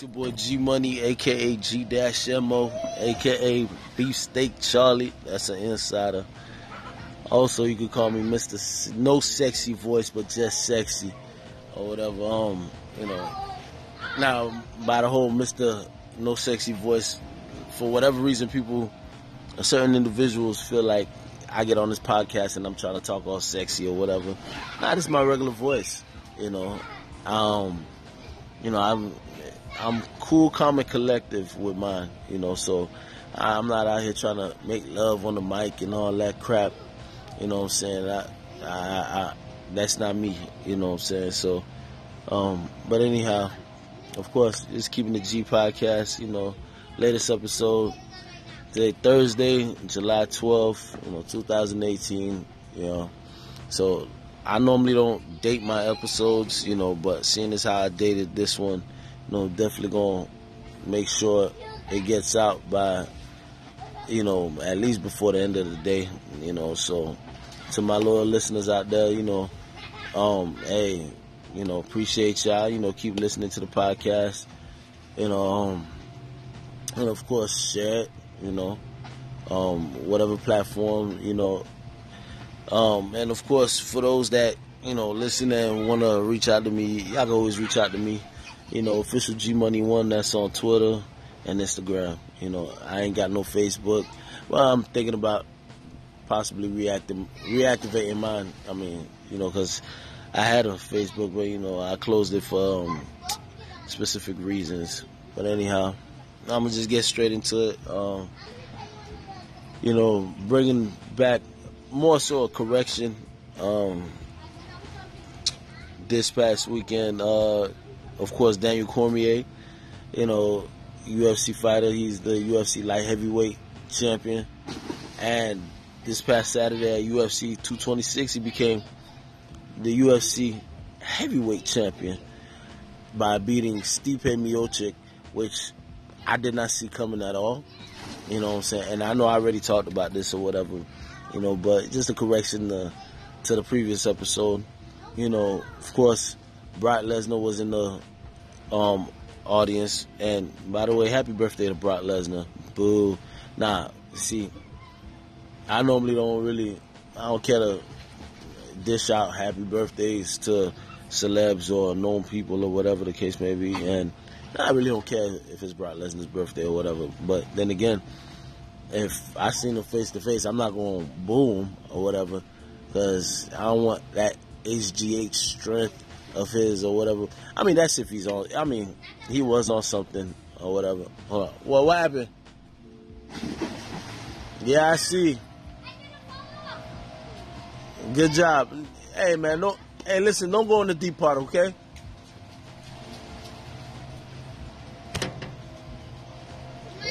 Your boy G Money, aka G Dash Mo, aka Beefsteak Charlie. That's an insider. Also, you could call me Mr. S- no sexy voice, but just sexy, or whatever. Um, you know. Now, by the whole Mr. No sexy voice, for whatever reason, people, a certain individuals feel like I get on this podcast and I'm trying to talk all sexy or whatever. Nah, this is my regular voice. You know. Um, you know, I'm I'm cool, calm, and collective with mine. You know, so I'm not out here trying to make love on the mic and all that crap. You know what I'm saying? I, I, I, that's not me. You know what I'm saying? So, um, but anyhow, of course, just keeping the G podcast. You know, latest episode today, Thursday, July 12th, you know, 2018. You know, so I normally don't date my episodes, you know, but seeing as how I dated this one, know, definitely gonna make sure it gets out by, you know, at least before the end of the day, you know. So, to my loyal listeners out there, you know, um, hey, you know, appreciate y'all. You know, keep listening to the podcast. You know, um, and of course, share it. You know, um, whatever platform, you know. Um, and of course, for those that you know listen and want to reach out to me, y'all can always reach out to me. You know, official G Money One. That's on Twitter and Instagram. You know, I ain't got no Facebook. Well, I'm thinking about possibly reacting, reactivating mine. I mean, you know, because I had a Facebook, but you know, I closed it for um, specific reasons. But anyhow, I'm gonna just get straight into it. Um, you know, bringing back more so a correction. Um, this past weekend, uh, of course, Daniel Cormier, you know, UFC fighter. He's the UFC light heavyweight champion, and this past Saturday at UFC 226, he became the UFC heavyweight champion by beating Stipe Miocic, which I did not see coming at all. You know what I'm saying? And I know I already talked about this or whatever, you know, but just a correction to, to the previous episode. You know, of course, Brock Lesnar was in the um, audience. And by the way, happy birthday to Brock Lesnar. Boo. Nah, see, I normally don't really, I don't care to dish out happy birthdays to celebs or known people or whatever the case may be. And I really don't care if it's Brock Lesnar's birthday or whatever. But then again, if I seen him face to face, I'm not going to boom or whatever because I don't want that HGH strength of his or whatever. I mean, that's if he's on. I mean, he was on something or whatever. Hold on. Well, what happened? Yeah, I see. Good job. Hey, man. No. Hey, listen. Don't go in the deep part, okay?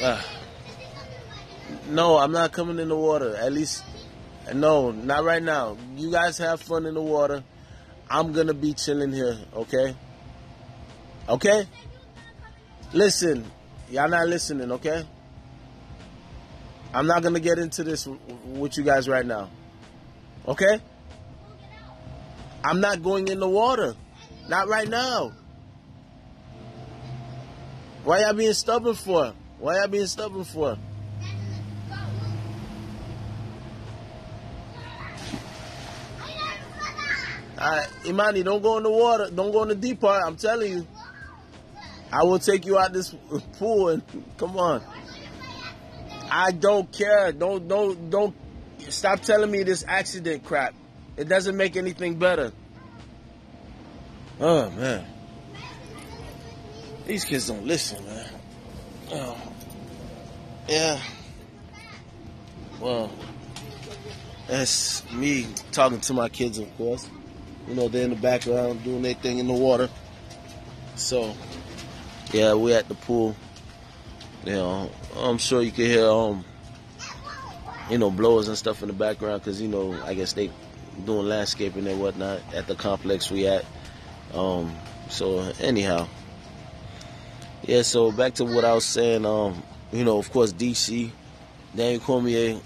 Uh, no, I'm not coming in the water. At least, no, not right now. You guys have fun in the water. I'm gonna be chilling here, okay? Okay? Listen, y'all not listening, okay? I'm not gonna get into this with you guys right now, okay? I'm not going in the water, not right now. Why y'all being stubborn for? Why y'all being stubborn for? Alright, Imani, don't go in the water. Don't go in the deep part. I'm telling you. I will take you out this pool and come on. I don't care. Don't don't don't stop telling me this accident crap. It doesn't make anything better. Oh man. These kids don't listen, man. Oh. Yeah. Well, that's me talking to my kids, of course. You know, they're in the background doing their thing in the water. So, yeah, we're at the pool. You know, I'm sure you can hear, um, you know, blowers and stuff in the background because, you know, I guess they doing landscaping and whatnot at the complex we at. Um, so, anyhow. Yeah, so back to what I was saying. Um, you know, of course, DC, Daniel Cormier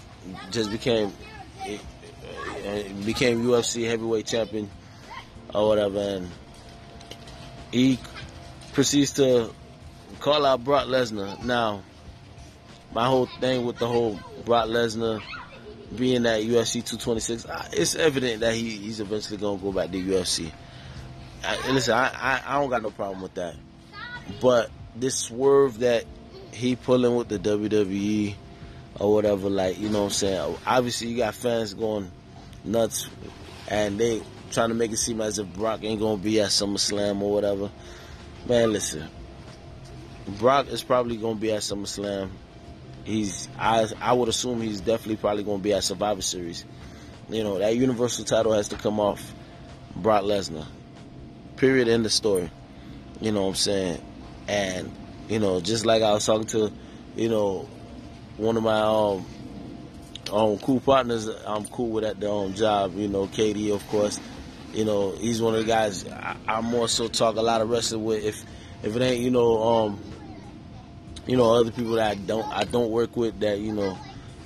just became became UFC heavyweight champion or whatever, and he proceeds to call out Brock Lesnar. Now, my whole thing with the whole Brock Lesnar being at UFC 226, it's evident that he, he's eventually gonna go back to UFC. I, listen, I, I, I don't got no problem with that, but this swerve that he pulling with the WWE or whatever, like you know what I'm saying. Obviously, you got fans going nuts, and they trying to make it seem as if Brock ain't gonna be at SummerSlam or whatever. Man, listen, Brock is probably gonna be at SummerSlam. He's I I would assume he's definitely probably gonna be at Survivor Series. You know that Universal title has to come off Brock Lesnar. Period. End of story. You know what I'm saying? And you know, just like I was talking to, you know, one of my um um cool partners I'm cool with at the um job, you know, Katie of course. You know, he's one of the guys I, I more so talk a lot of wrestling with. If if it ain't, you know, um you know, other people that I don't I don't work with that, you know,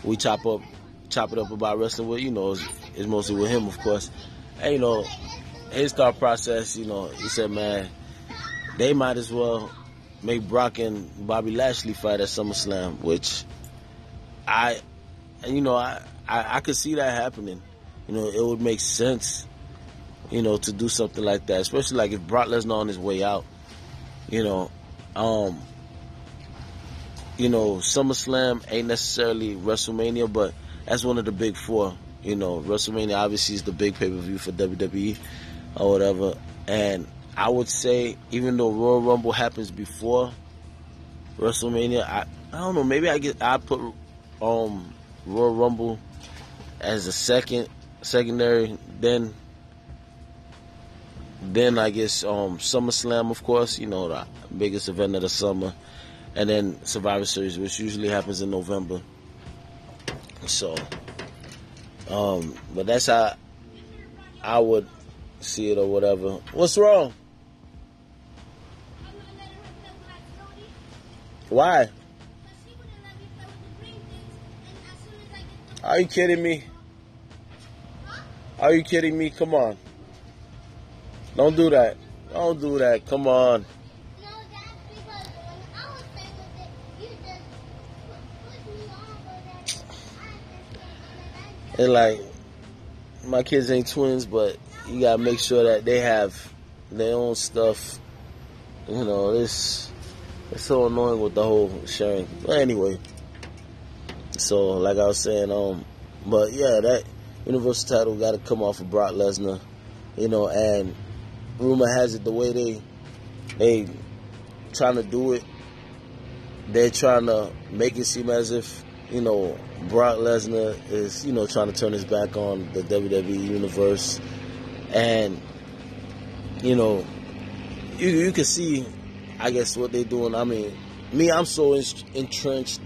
we chop up chop it up about wrestling with, you know, it's, it's mostly with him of course. And you know, his thought process, you know, he said, Man, they might as well make Brock and Bobby Lashley fight at SummerSlam, which I, you know, I, I, I could see that happening. You know, it would make sense, you know, to do something like that, especially like if Brock Lesnar on his way out, you know, um, you know, SummerSlam ain't necessarily WrestleMania, but that's one of the big four. You know, WrestleMania obviously is the big pay per view for WWE or whatever, and I would say even though Royal Rumble happens before WrestleMania, I I don't know. Maybe I get I put um Royal Rumble as a second secondary, then then I guess um SummerSlam, of course, you know the biggest event of the summer, and then Survivor Series, which usually happens in November. So, um, but that's how I would see it or whatever. What's wrong? Why? Are you kidding me? Are you kidding me? Come on. Don't do that. Don't do that. Come on. And like, my kids ain't twins, but you gotta make sure that they have their own stuff. You know, this it's so annoying with the whole sharing. But anyway, so like I was saying, um, but yeah, that Universal title got to come off of Brock Lesnar, you know, and rumor has it the way they they trying to do it, they're trying to make it seem as if you know Brock Lesnar is you know trying to turn his back on the WWE universe, and you know you you can see I guess what they're doing. I mean, me, I'm so entrenched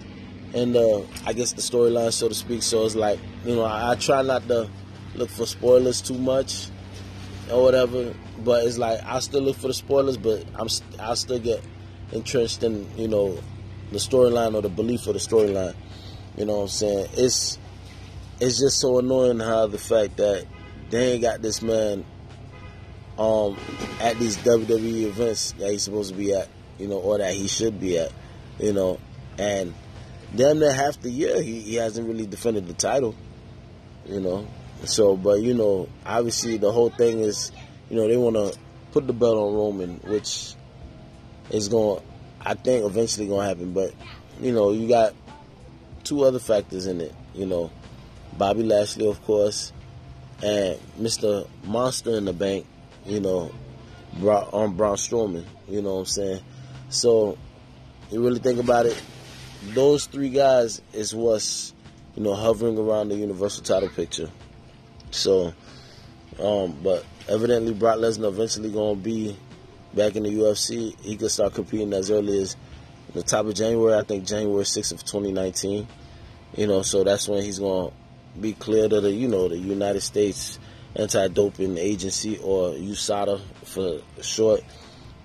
in the, I guess the storyline, so to speak. So it's like, you know, I, I, try not to look for spoilers too much or whatever. But it's like I still look for the spoilers, but I'm I still get entrenched in, you know, the storyline or the belief of the storyline. You know what I'm saying? It's it's just so annoying how the fact that they ain't got this man um, at these WWE events that he's supposed to be at, you know, or that he should be at, you know, and damn near half the year he, he hasn't really defended the title, you know. So, but you know, obviously the whole thing is, you know, they want to put the belt on Roman, which is going, I think, eventually going to happen. But you know, you got two other factors in it, you know, Bobby Lashley, of course, and Mr. Monster in the Bank you know, on um, Braun Strowman. You know what I'm saying? So, you really think about it, those three guys is what's, you know, hovering around the Universal title picture. So, um, but evidently Brock Lesnar eventually to be back in the UFC. He could start competing as early as the top of January. I think January 6th of 2019. You know, so that's when he's to be cleared of the, you know, the United States anti-doping agency or USADA for short.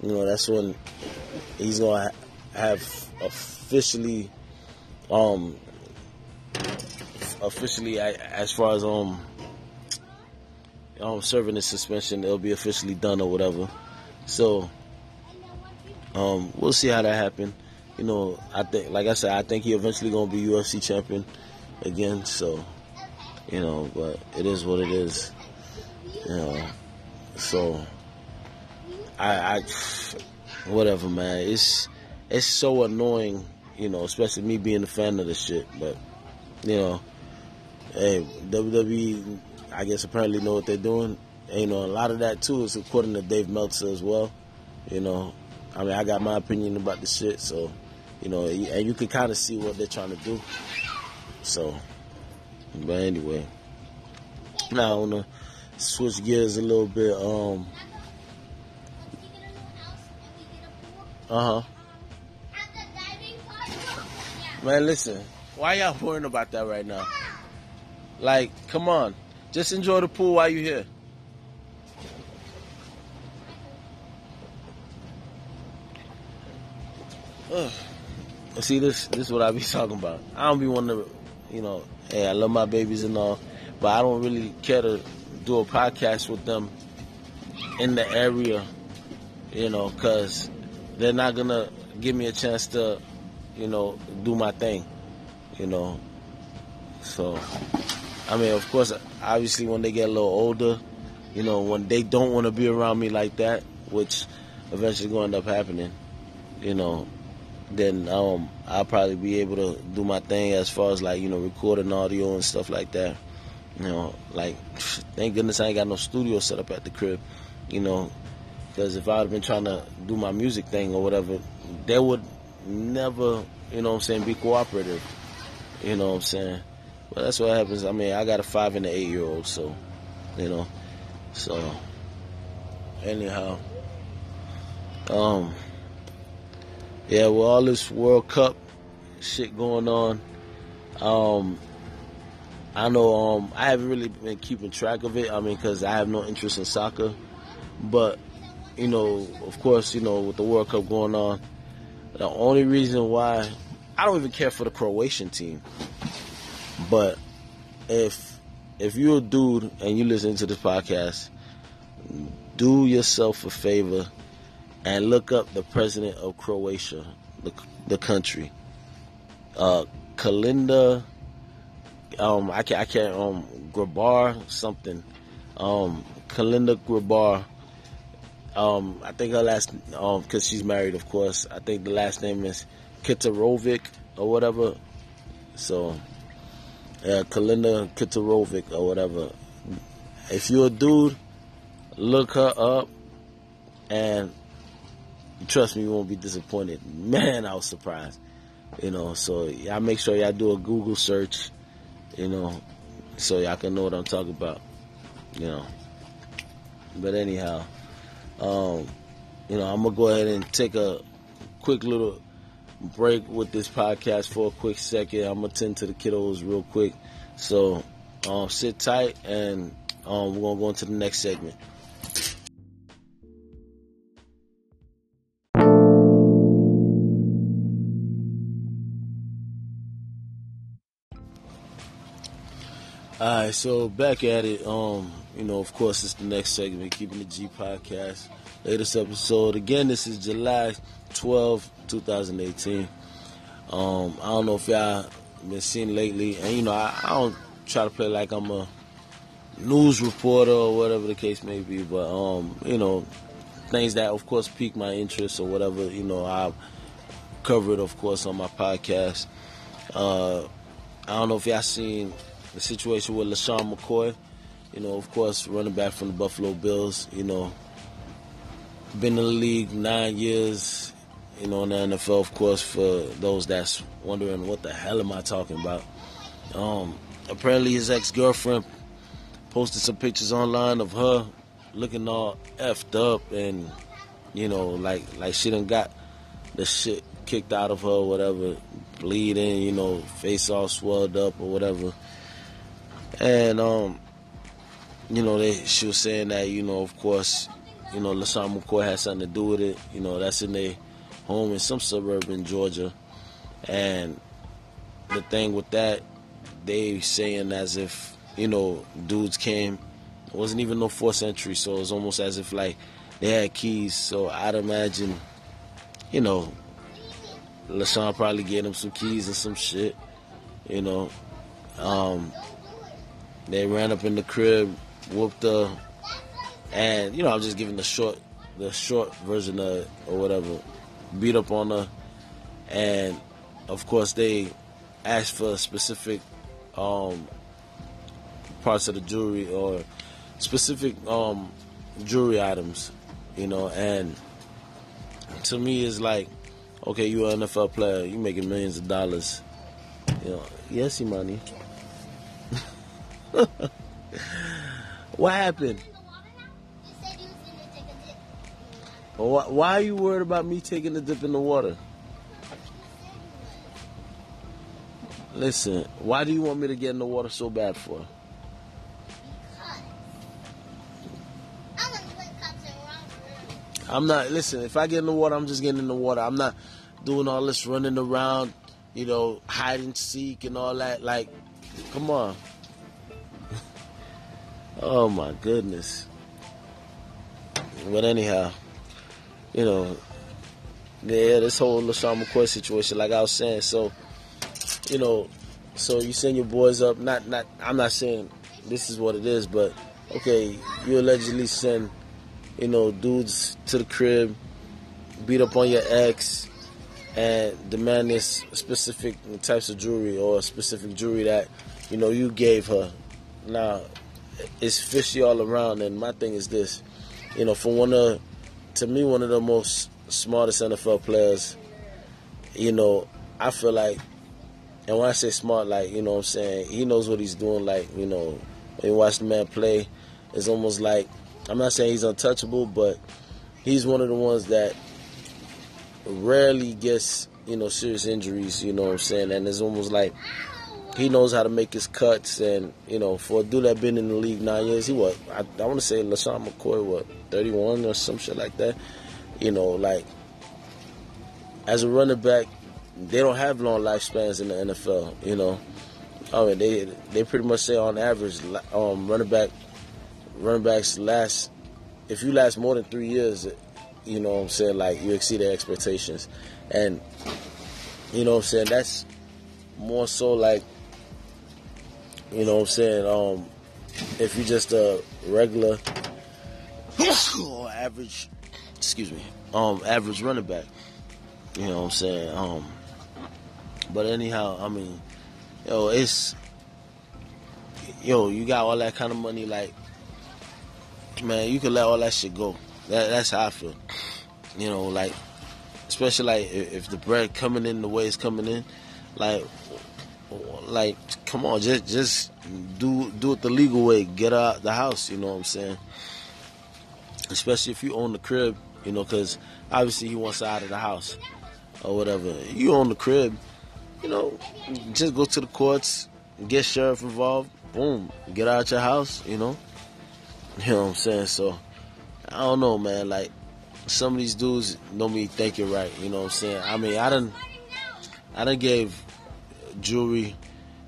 You know, that's when he's gonna have officially, um, officially as far as um, um serving the suspension, it'll be officially done or whatever. So, Um, we'll see how that happen. You know, I think, like I said, I think he eventually gonna be UFC champion again. So, you know, but it is what it is. You know, so I, I whatever, man. It's it's so annoying, you know, especially me being a fan of this shit. But you know, hey, WWE, I guess apparently know what they're doing. And, you know, a lot of that too is according to Dave Meltzer as well. You know, I mean, I got my opinion about the shit, so you know, and you can kind of see what they're trying to do. So, but anyway, now I wanna switch gears a little bit. Um, uh huh. Man, listen, why y'all worrying about that right now? Like, come on, just enjoy the pool while you're here. Ugh. See, this this is what I be talking about. I don't be wanting to, you know, hey, I love my babies and all, but I don't really care to do a podcast with them in the area, you know, because they're not gonna give me a chance to, you know, do my thing, you know. So, I mean, of course, obviously, when they get a little older, you know, when they don't want to be around me like that, which eventually going to end up happening, you know, then um, I'll probably be able to do my thing as far as like you know recording audio and stuff like that. You know, like thank goodness I ain't got no studio set up at the crib. You know, because if I'd have been trying to do my music thing or whatever, they would never, you know what I'm saying, be cooperative. You know what I'm saying? But that's what happens. I mean, I got a five and an eight year old, so you know, so anyhow, um yeah, with all this World Cup shit going on, um, I know um, I haven't really been keeping track of it. I mean, because I have no interest in soccer, but you know, of course, you know, with the World Cup going on, the only reason why I don't even care for the Croatian team, but if if you're a dude and you listen to this podcast, do yourself a favor and look up the president of Croatia, the, the country. Uh, Kolinda, um, I can't, I can't, um, Grabar something, um, Kolinda Grabar. Um, I think her last, um, cause she's married, of course. I think the last name is Kitarovic or whatever. So, Kolinda Kitarovic or whatever. If you're a dude, look her up and trust me, you won't be disappointed. Man, I was surprised. You know, so y'all make sure y'all do a Google search, you know, so y'all can know what I'm talking about. You know. But anyhow, um, you know, I'm gonna go ahead and take a quick little break with this podcast for a quick second. I'm gonna tend to the kiddos real quick. So um, sit tight and um, we're gonna go into the next segment. All right, so back at it. Um, you know, of course, it's the next segment, keeping the G podcast. Latest episode. Again, this is July 12, 2018. Um, I don't know if y'all been seeing lately, and you know, I, I don't try to play like I'm a news reporter or whatever the case may be, but um, you know, things that of course pique my interest or whatever, you know, I cover it, of course, on my podcast. Uh, I don't know if y'all seen the situation with LeSean McCoy. You know, of course, running back from the Buffalo Bills. You know, been in the league nine years. You know, in the NFL, of course, for those that's wondering what the hell am I talking about. Um, apparently, his ex girlfriend posted some pictures online of her looking all effed up and you know, like like she done got the shit kicked out of her, or whatever, bleeding, you know, face all swelled up or whatever. And um, you know, they she was saying that, you know, of course, you know, LeSean McCoy had something to do with it. You know, that's in their home in some suburb in Georgia. And the thing with that, they saying as if, you know, dudes came, it wasn't even no fourth century, so it was almost as if like they had keys. So I'd imagine you know, LeSean probably gave him some keys and some shit. You know, um, they ran up in the crib, whooped her, and you know I'm just giving the short, the short version of it or whatever. Beat up on her, and of course they asked for specific um, parts of the jewelry or specific um, jewelry items, you know, and to me it's like, okay, you're an NFL player, you're making millions of dollars, you know, yes, money. what happened? Why, why are you worried about me taking a dip in the water? Listen, why do you want me to get in the water so bad for? I'm not, listen, if I get in the water, I'm just getting in the water. I'm not doing all this running around, you know, hide and seek and all that. Like, come on. oh my goodness. But anyhow, you know, yeah, this whole LeSean McCoy situation, like I was saying, so, you know, so you send your boys up, not, not, I'm not saying this is what it is, but okay, you allegedly send you know, dudes to the crib, beat up on your ex, and demand this specific types of jewelry or specific jewelry that, you know, you gave her. Now, it's fishy all around, and my thing is this, you know, for one of, to me, one of the most smartest NFL players, you know, I feel like, and when I say smart, like, you know what I'm saying, he knows what he's doing, like, you know, when you watch the man play, it's almost like I'm not saying he's untouchable, but he's one of the ones that rarely gets, you know, serious injuries, you know what I'm saying? And it's almost like he knows how to make his cuts and, you know, for a dude that been in the league nine years, he what I, I wanna say LeSean McCoy, what, thirty one or some shit like that. You know, like as a running back, they don't have long lifespans in the NFL, you know. I mean, they they pretty much say on average, um, running back running backs last if you last more than three years, you know what I'm saying, like you exceed their expectations. And you know what I'm saying, that's more so like you know what I'm saying, um if you're just a regular average excuse me, um average running back. You know what I'm saying? Um but anyhow, I mean, yo, it's yo, you got all that kind of money like man, you can let all that shit go. That, that's how I feel. You know, like, especially like if, if the bread coming in the way it's coming in, like, like, come on, just just do do it the legal way. Get out the house. You know what I'm saying? Especially if you own the crib, you know, because obviously he wants out of the house or whatever. You own the crib, you know, just go to the courts, get sheriff involved. Boom, get out your house. You know you know what I'm saying? So I don't know, man. Like some of these dudes know me think you're right. You know what I'm saying? I mean, I done, I done gave jewelry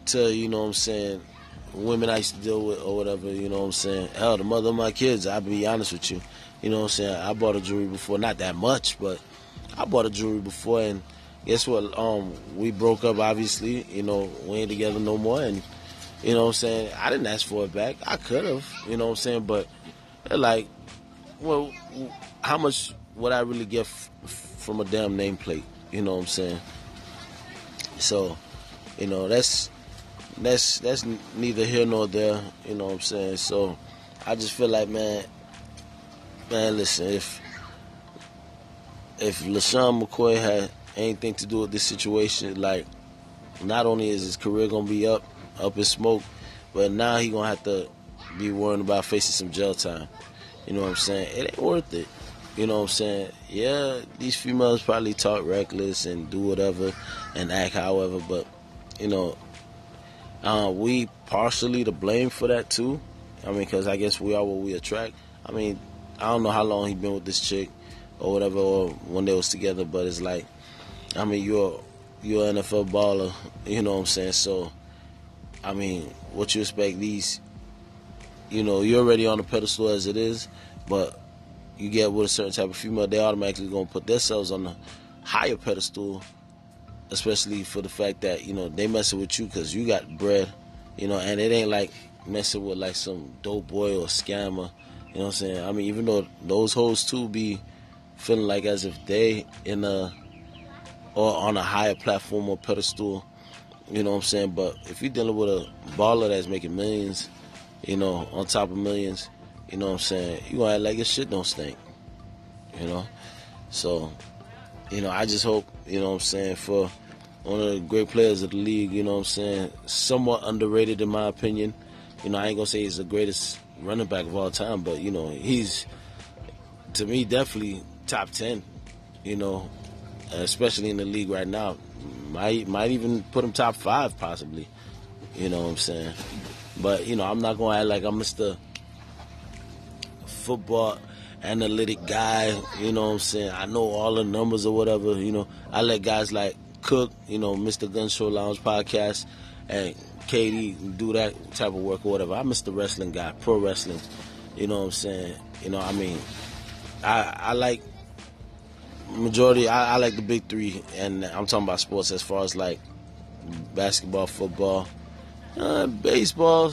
to you know what I'm saying women I used to deal with or whatever. You know what I'm saying? Hell, the mother of my kids. I'll be honest with you. You know what I'm saying? I bought a jewelry before, not that much, but I bought a jewelry before, and guess what? Um, we broke up. Obviously, you know, we ain't together no more, and you know what I'm saying? I didn't ask for it back. I could have, you know what I'm saying? But like, well, how much would I really get f- from a damn nameplate? You know what I'm saying? So, you know, that's that's that's neither here nor there. You know what I'm saying? So, I just feel like, man, man, listen, if if LeSean McCoy had anything to do with this situation, like, not only is his career gonna be up, up in smoke. But now he gonna have to be worrying about facing some jail time. You know what I'm saying? It ain't worth it. You know what I'm saying? Yeah, these females probably talk reckless and do whatever and act however, but you know, uh, we partially to blame for that too. I mean, because I guess we are what we attract. I mean, I don't know how long he been with this chick or whatever, or when they was together, but it's like, I mean, you're you're an NFL baller. You know what I'm saying? So I mean, what you expect these, you know, you're already on the pedestal as it is, but you get with a certain type of female, they automatically gonna put themselves on the higher pedestal, especially for the fact that you know they messing with you because you got bread, you know, and it ain't like messing with like some dope boy or scammer. You know what I'm saying? I mean, even though those hoes too be feeling like as if they in a or on a higher platform or pedestal. You know what I'm saying? But if you're dealing with a baller that's making millions, you know, on top of millions, you know what I'm saying? You gonna act like your shit don't stink. You know? So, you know, I just hope, you know what I'm saying, for one of the great players of the league, you know what I'm saying, somewhat underrated in my opinion. You know, I ain't gonna say he's the greatest running back of all time, but you know, he's to me definitely top ten. You know, especially in the league right now. Might might even put him top five possibly. You know what I'm saying? But you know, I'm not gonna act like I'm Mr. Football analytic guy. You know what I'm saying? I know all the numbers or whatever. You know, I let guys like Cook, you know, Mr. Gun Show Lounge podcast, and Katie do that type of work or whatever. I'm Mr. Wrestling guy, pro wrestling. You know what I'm saying? You know, I mean, I I like majority. I, I like the big three, and I'm talking about sports as far as like basketball, football, uh, baseball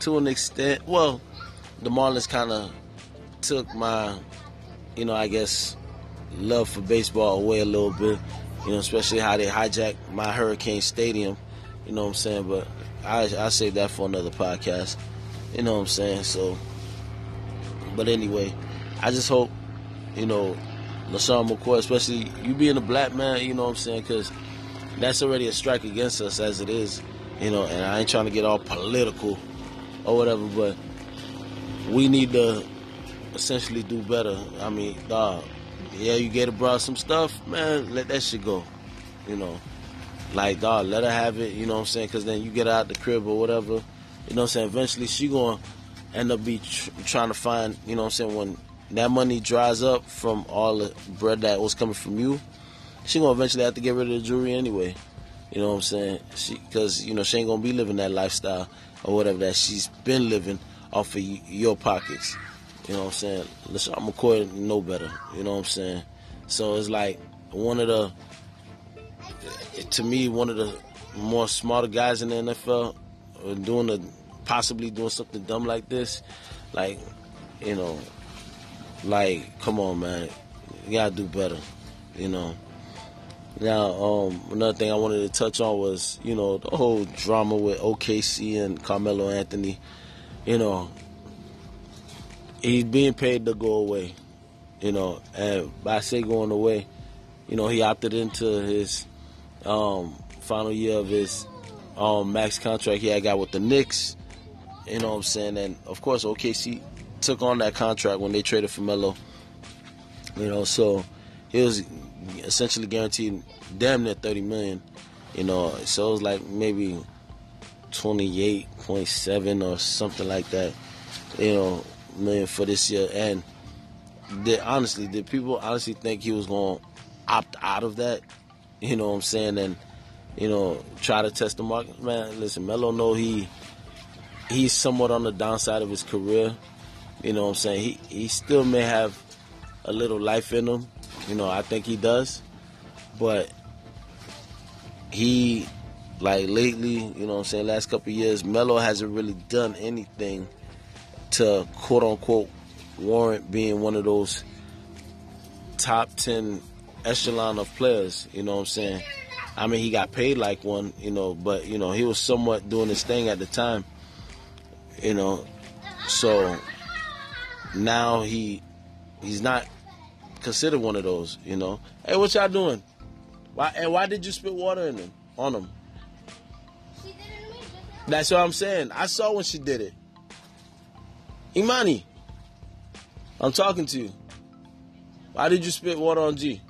to an extent. Well, the Marlins kind of took my, you know, I guess love for baseball away a little bit. You know, especially how they hijacked my Hurricane Stadium. You know what I'm saying? But I I save that for another podcast. You know what I'm saying? So, but anyway, I just hope you know LeSean McCoy, especially you being a black man. You know what I'm saying? Because that's already a strike against us as it is. You know, and I ain't trying to get all political or whatever, but we need to essentially do better. I mean, dog, yeah, you get abroad some stuff, man, let that shit go. You know, like, dog, let her have it, you know what I'm saying? Because then you get out the crib or whatever, you know what I'm saying? Eventually she going to end up be tr- trying to find, you know what I'm saying, when that money dries up from all the bread that was coming from you, she going to eventually have to get rid of the jewelry anyway. You know what I'm saying? Because, you know, she ain't going to be living that lifestyle or whatever that she's been living off of your pockets. You know what I'm saying? Listen, I'm McCoy know better. You know what I'm saying? So it's like one of the, to me, one of the more smarter guys in the NFL doing a, possibly doing something dumb like this. Like, you know, like, come on, man. You gotta do better. You know. Now, um, another thing I wanted to touch on was, you know, the whole drama with OKC and Carmelo Anthony. You know, he's being paid to go away. You know, and by say going away, you know, he opted into his um, final year of his um, max contract he had got with the Knicks. You know what I'm saying? And of course, OKC took on that contract when they traded for Melo. You know, so he was essentially guaranteed damn near 30 million. You know, so it was like maybe 28.7 or something like that. You know, million for this year. And did, honestly, did people honestly think he was going to opt out of that? You know what I'm saying? And you know, try to test the market. Man, listen, Melo know he he's somewhat on the downside of his career. You know what I'm saying? He he still may have a little life in him. You know, I think he does. But he like lately, you know what I'm saying, last couple years, Melo hasn't really done anything to quote unquote warrant being one of those top 10 echelon of players, you know what I'm saying? I mean, he got paid like one, you know, but, you know, he was somewhat doing his thing at the time, you know, so now he he's not considered one of those, you know. Hey, what y'all doing? Why and why did you spit water in him on him? That's what I'm saying. I saw when she did it. Imani, I'm talking to you. Why did you spit water on G?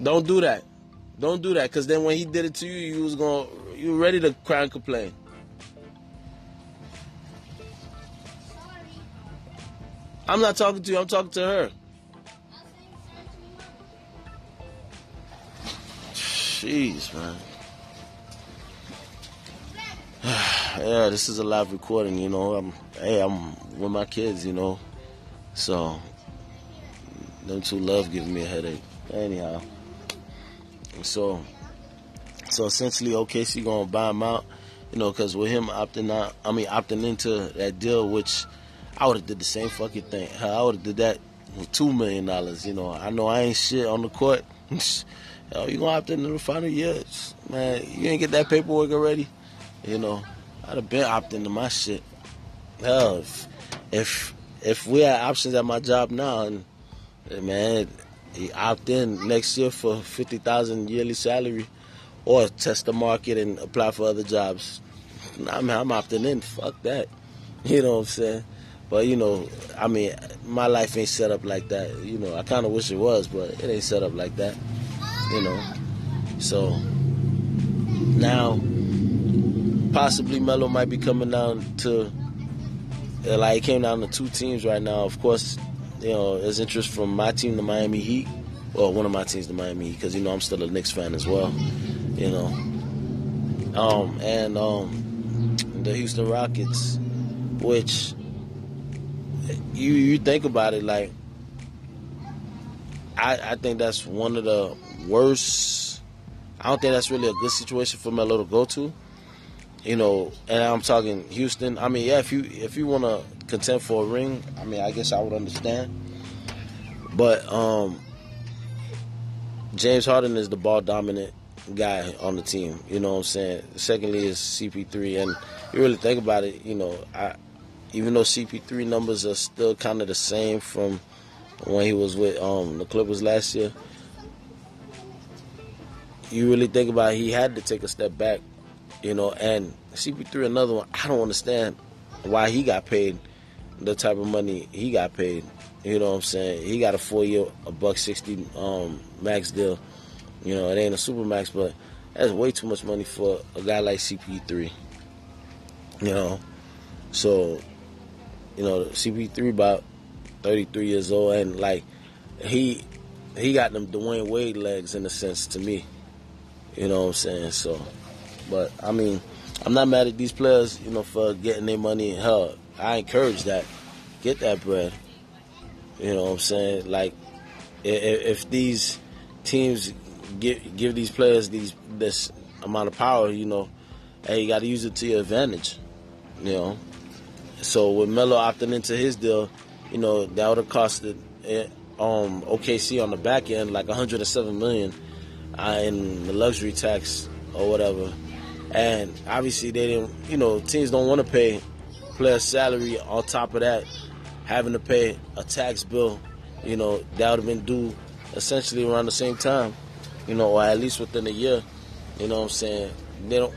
Don't do that. Don't do that, cause then when he did it to you, you was going you were ready to cry and complain. I'm not talking to you. I'm talking to her. Jeez, man. yeah, this is a live recording, you know. I'm hey, I'm with my kids, you know. So them two love giving me a headache. Anyhow, so so essentially, OKC gonna buy him out. You know, because with him opting out, I mean opting into that deal, which I would have did the same fucking thing. I would have did that with two million dollars. You know, I know I ain't shit on the court. You gonna opt into the final years, man. You ain't get that paperwork already. You know, I'd have been opting into my shit. Hell, if if, if we had options at my job now, and man, opt in next year for fifty thousand yearly salary, or test the market and apply for other jobs. Man, I'm opting in. Fuck that. You know what I'm saying? But you know, I mean, my life ain't set up like that. You know, I kind of wish it was, but it ain't set up like that. You know, so now possibly Melo might be coming down to like it came down to two teams right now. Of course, you know, there's interest from my team, the Miami Heat, or one of my teams, the Miami Heat, because you know I'm still a Knicks fan as well. You know, um, and um, the Houston Rockets, which you you think about it, like I I think that's one of the worst. I don't think that's really a good situation for Melo to go to you know, and I'm talking Houston. I mean, yeah, if you if you want to contend for a ring, I mean, I guess I would understand. But um, James Harden is the ball dominant guy on the team. You know what I'm saying? Secondly is CP3, and you really think about it, you know, I even though CP3 numbers are still kind of the same from when he was with um, the Clippers last year. You really think about it, he had to take a step back you know, and CP3 another one. I don't understand why he got paid the type of money he got paid. You know what I'm saying? He got a four year, a buck sixty um, max deal. You know, it ain't a super max, but that's way too much money for a guy like CP3. You know, so you know CP3 about 33 years old, and like he he got them Dwyane Wade legs in a sense to me. You know what I'm saying? So. But I mean, I'm not mad at these players, you know, for getting their money. Hell, I encourage that. Get that bread. You know what I'm saying? Like, if, if these teams give give these players these this amount of power, you know, hey, you got to use it to your advantage. You know. So with Melo opting into his deal, you know, that would have costed eh, um, OKC on the back end like 107 million uh, in the luxury tax or whatever. And obviously, they didn't, you know, teams don't want to pay players' salary on top of that, having to pay a tax bill, you know, that would have been due essentially around the same time, you know, or at least within a year. You know what I'm saying? They don't,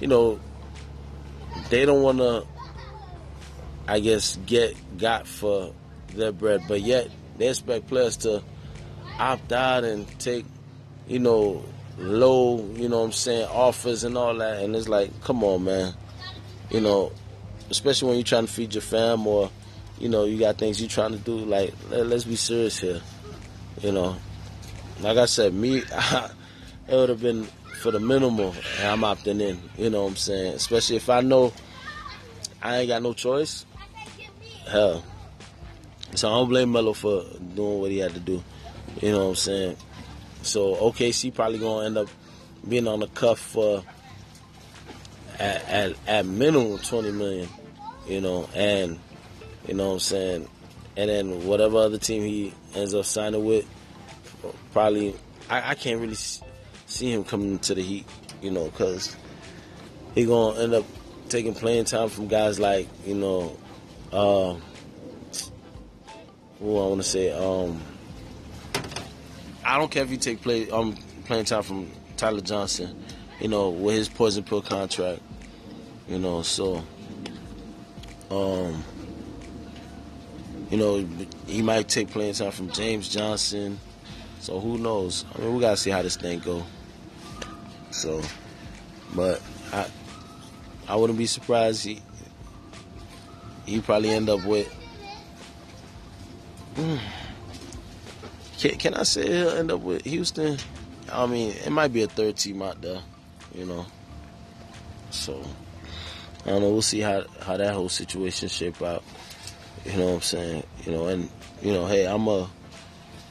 you know, they don't want to, I guess, get got for their bread, but yet they expect players to opt out and take, you know, low, you know what I'm saying, offers and all that. And it's like, come on, man. You know, especially when you're trying to feed your fam or, you know, you got things you're trying to do. Like, let, us be serious here. You know, like I said, me, it would have been for the minimal, and I'm opting in. You know what I'm saying? Especially if I know I ain't got no choice. Hell. So I don't blame Melo for doing what he had to do. You know what I'm saying? So OKC probably gonna end up being on the cuff for at, at, at minimum twenty million, you know, and you know what I'm saying, and then whatever other team he ends up signing with, probably I, I can't really see him coming to the Heat, you know, because he gonna end up taking playing time from guys like you know, uh, who I want to say, um, I don't care if you take play um playing time from Tyler Johnson, you know, with his poison pill contract. You know, so um you know, he might take playing time from James Johnson. So who knows? I mean, we gotta see how this thing go. So, but I, I wouldn't be surprised he, he probably end up with. Mm, can, can I say he'll end up with Houston? I mean, it might be a third team out there, you know. So I don't know. We'll see how how that whole situation shape out. You know what I'm saying? You know, and you know, hey, I'm a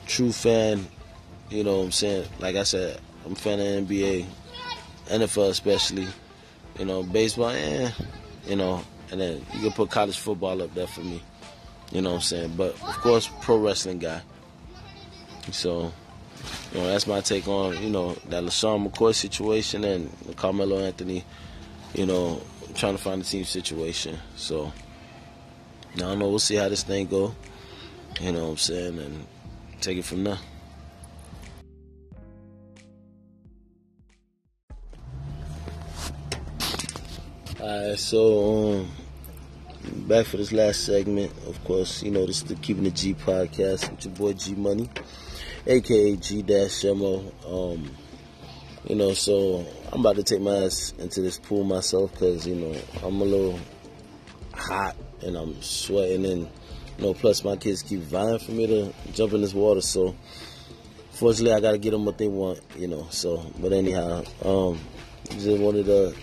true fan, you know what I'm saying? Like I said, I'm a fan of NBA, NFL especially. You know, baseball, eh, you know, and then you can put college football up there for me. You know what I'm saying? But of course, pro wrestling guy. So, you know, that's my take on, you know, that LeSean McCoy situation and Carmelo Anthony, you know, trying to find a team situation. So, I don't know. We'll see how this thing go. You know what I'm saying? And take it from there. Alright, so um, back for this last segment. Of course, you know this is the Keeping the G podcast with your boy G Money, aka G Dash. Um, you know, so I'm about to take my ass into this pool myself because you know I'm a little hot and I'm sweating and you know plus my kids keep vying for me to jump in this water. So fortunately, I gotta get them what they want. You know. So, but anyhow, um, just wanted to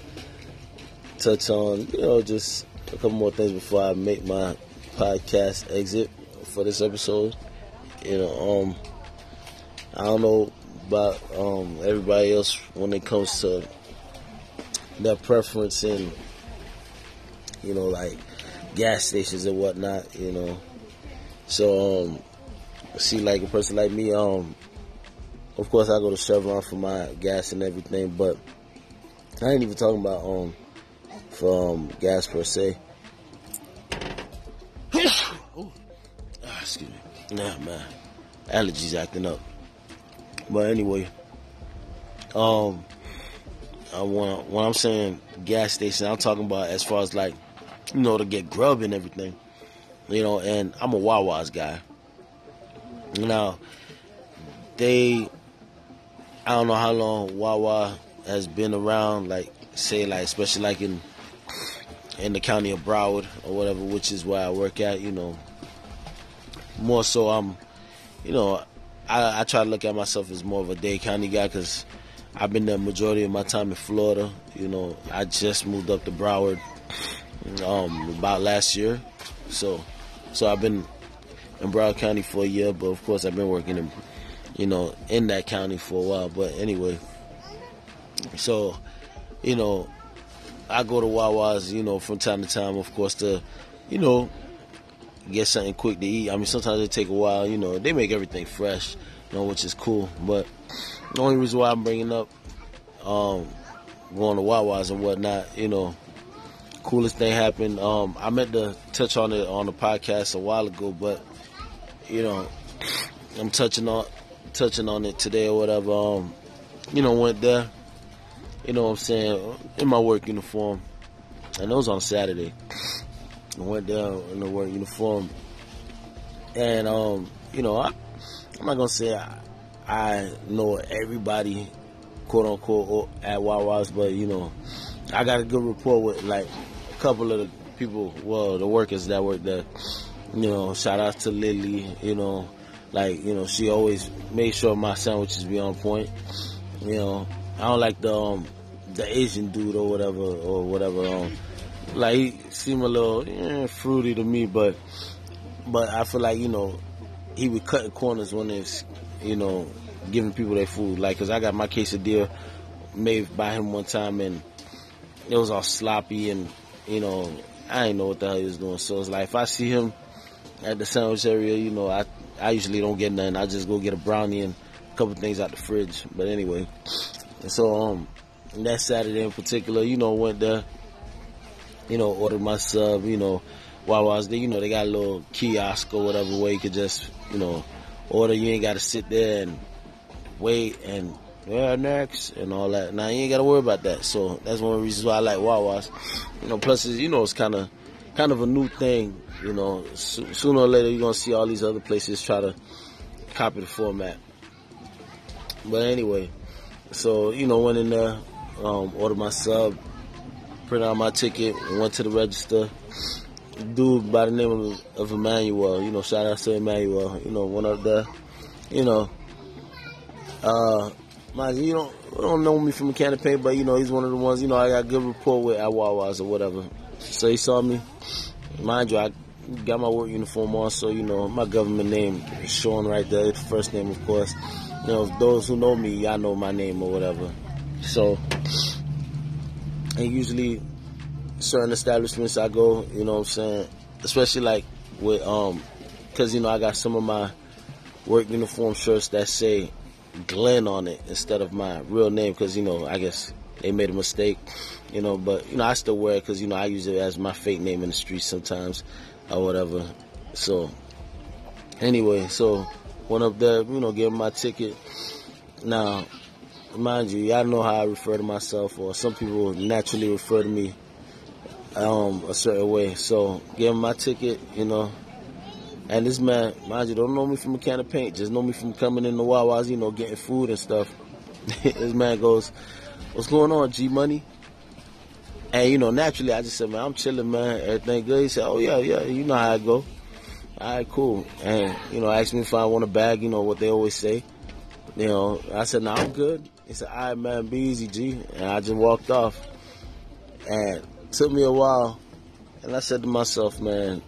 touch on, you know, just a couple more things before I make my podcast exit for this episode. You know, um, I don't know about um, everybody else when it comes to their preference in, you know, like gas stations and whatnot. You know, so um, see, like a person like me, um, of course I go to Chevron for my gas and everything, but I ain't even talking about um from gas per se. oh, excuse me. Nah, man. Allergies acting up. But anyway, um, I want when I'm saying gas station, I'm talking about as far as like, you know, to get grub and everything. You know, and I'm a Wawa's guy. Now, they, I don't know how long Wawa has been around, like, say, like, especially like in in the county of Broward or whatever, which is where I work at. You know, more so I'm, you know, I, I try to look at myself as more of a Dade County guy because I've been there majority of my time in Florida. You know, I just moved up to Broward um, about last year, so so I've been in Broward County for a year, but of course I've been working in, you know, in that county for a while. But anyway, so you know, I go to Wawa's, you know, from time to time, of course, to, you know, get something quick to eat. I mean, sometimes it take a while, you know. They make everything fresh, you know, which is cool. But the only reason why I'm bringing up um, going to Wawa's and whatnot, you know, coolest thing happened. Um, I meant to touch on it on the podcast a while ago, but you know, I'm touching on touching on it today or whatever. Um, you know, went there you know what I'm saying, in my work uniform. And it was on Saturday. Went down in the work uniform. And, um, you know, I, I'm not to say I, I know everybody, quote unquote, at Wawa's, but, you know, I got a good rapport with, like, a couple of the people, well, the workers that work there. You know, shout out to Lily, you know, like, you know, she always made sure my sandwiches be on point. You know, I don't like the um, the Asian dude or whatever or whatever. Um, like he seemed a little eh, fruity to me, but but I feel like you know he would cut corners when it's you know giving people their food. Like, cause I got my quesadilla made by him one time and it was all sloppy and you know I didn't know what the hell he was doing. So it's like if I see him at the sandwich area, you know I I usually don't get nothing. I just go get a brownie and a couple things out the fridge. But anyway, so um that Saturday in particular, you know, went there, you know, ordered my sub, you know, while I was there, you know, they got a little kiosk or whatever where you could just, you know, order. You ain't got to sit there and wait and yeah, next and all that. Now you ain't got to worry about that. So that's one of the reasons why I like Wawa's. You know, plus you know it's kind of kind of a new thing. You know, so, sooner or later you're gonna see all these other places try to copy the format. But anyway, so you know, went in there, um, ordered my sub, printed out my ticket, went to the register. Dude by the name of, of Emmanuel, you know, shout out to Emmanuel, you know, one of the, you know, uh, my, you don't, don't know me from a can of paint, but you know, he's one of the ones, you know, I got good rapport with at Wawa's or whatever. So he saw me, mind you, I got my work uniform on, so you know my government name is showing right there. The first name, of course. You know, those who know me, y'all know my name or whatever. So, and usually certain establishments I go, you know what I'm saying, especially like with um, cause you know I got some of my work uniform shirts that say Glenn on it instead of my real name, cause you know I guess they made a mistake, you know. But you know, I still wear it because you know I use it as my fake name in the streets sometimes, or whatever. So anyway, so went up there, you know, gave my ticket. Now, mind you, y'all know how I refer to myself, or some people naturally refer to me um, a certain way. So gave him my ticket, you know. And this man, mind you, don't know me from a can of paint, just know me from coming in the Wawa's, you know, getting food and stuff. this man goes, What's going on, G Money? And you know, naturally, I just said, man, I'm chilling, man. Everything good. He said, oh yeah, yeah, you know how I go. All right, cool. And you know, asked me if I want a bag. You know what they always say. You know, I said, no, nah, I'm good. He said, all right, man, be easy, G. And I just walked off. And took me a while, and I said to myself, man,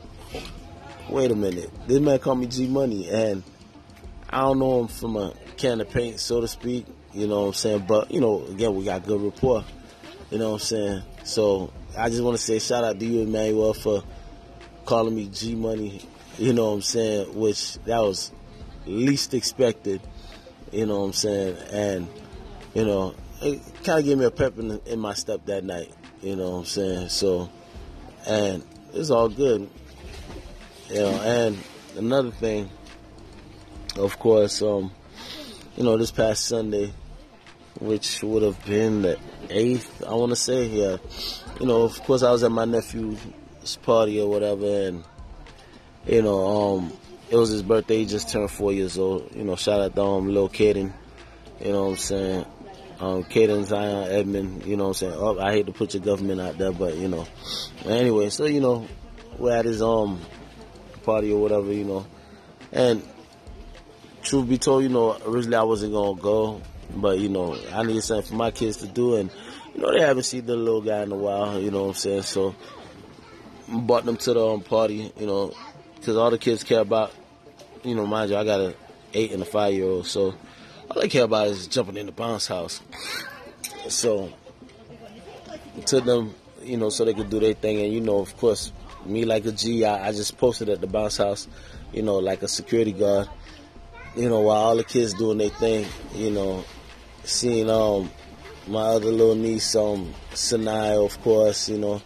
wait a minute. This man called me G Money, and I don't know him from a can of paint, so to speak. You know what I'm saying? But, you know, again, we got good rapport. You know what I'm saying? So I just want to say shout out to you, Emmanuel, for calling me G Money. You know what I'm saying? Which that was least expected. You know what I'm saying? And, you know, it kind of gave me a pep in, in my step that night. You know what I'm saying? So, and it's all good. You know, and another thing, of course, um, you know, this past Sunday, which would have been the eighth, I want to say. Yeah, you know, of course, I was at my nephew's party or whatever, and you know, um, it was his birthday. He just turned four years old. You know, shout out to him, little Caden. You know what I'm saying? Um, Caden Zion Edmond. You know what I'm saying? Oh, I hate to put your government out there, but you know. Anyway, so you know, we're at his um party or whatever, you know, and truth be told, you know, originally I wasn't gonna go but, you know, I need something for my kids to do. And, you know, they haven't seen the little guy in a while, you know what I'm saying? So, brought them to the um, party, you know, because all the kids care about, you know, mind you, I got a eight and a five year old. So, all they care about is jumping in the bounce house. So, to them, you know, so they could do their thing. And, you know, of course, me like a G, I, I just posted at the bounce house, you know, like a security guard you know, while all the kids doing their thing, you know, seeing um my other little niece, um, Sinai, of course, you know,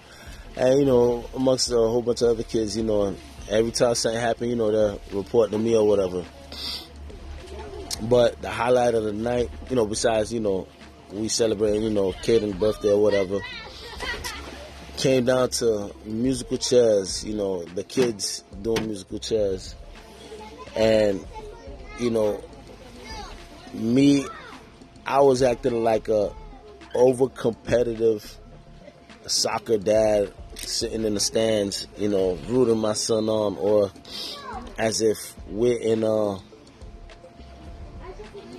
and you know, amongst a whole bunch of other kids, you know, every time something happen, you know, they're reporting to me or whatever. But the highlight of the night, you know, besides, you know, we celebrating, you know, Caden's birthday or whatever, came down to musical chairs, you know, the kids doing musical chairs. And, you know, me I was acting like a over competitive soccer dad sitting in the stands, you know, rooting my son on, or as if we're in a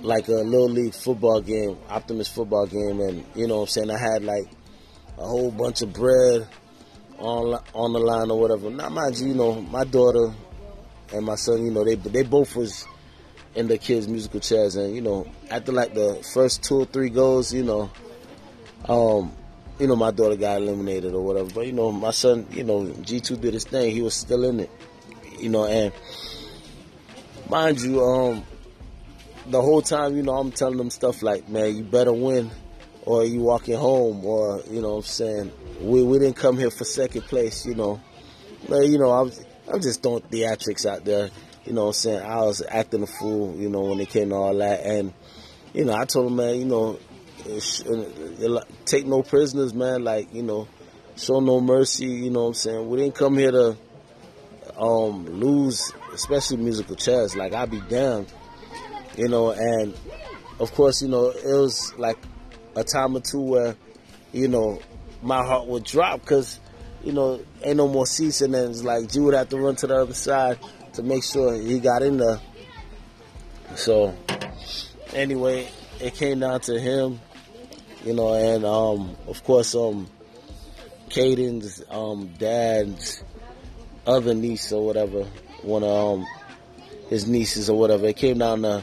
like a little league football game, Optimist football game, and you know what I'm saying. I had like a whole bunch of bread on on the line or whatever. Now, mind you, you know, my daughter and my son, you know, they they both was in the kids' musical chairs. And you know, after like the first two or three goals, you know, um, you know, my daughter got eliminated or whatever. But you know, my son, you know, G two did his thing. He was still in it. You know, and mind you, um, the whole time, you know, I'm telling them stuff like, man, you better win, or you walking home, or you know, I'm saying we we didn't come here for second place, you know. But you know, I'm I'm just throwing theatrics out there you know what I'm saying, I was acting a fool, you know, when it came to all that. And, you know, I told him, man, you know, take no prisoners, man. Like, you know, show no mercy, you know what I'm saying. We didn't come here to um, lose, especially musical chairs. Like, I'd be damned, you know. And, of course, you know, it was like a time or two where, you know, my heart would drop because, you know, ain't no more seats. And then it's like, G would have to run to the other side to make sure he got in there. So anyway, it came down to him, you know, and um, of course, um, Caden's um, dad's other niece or whatever, one of um, his nieces or whatever. It came down to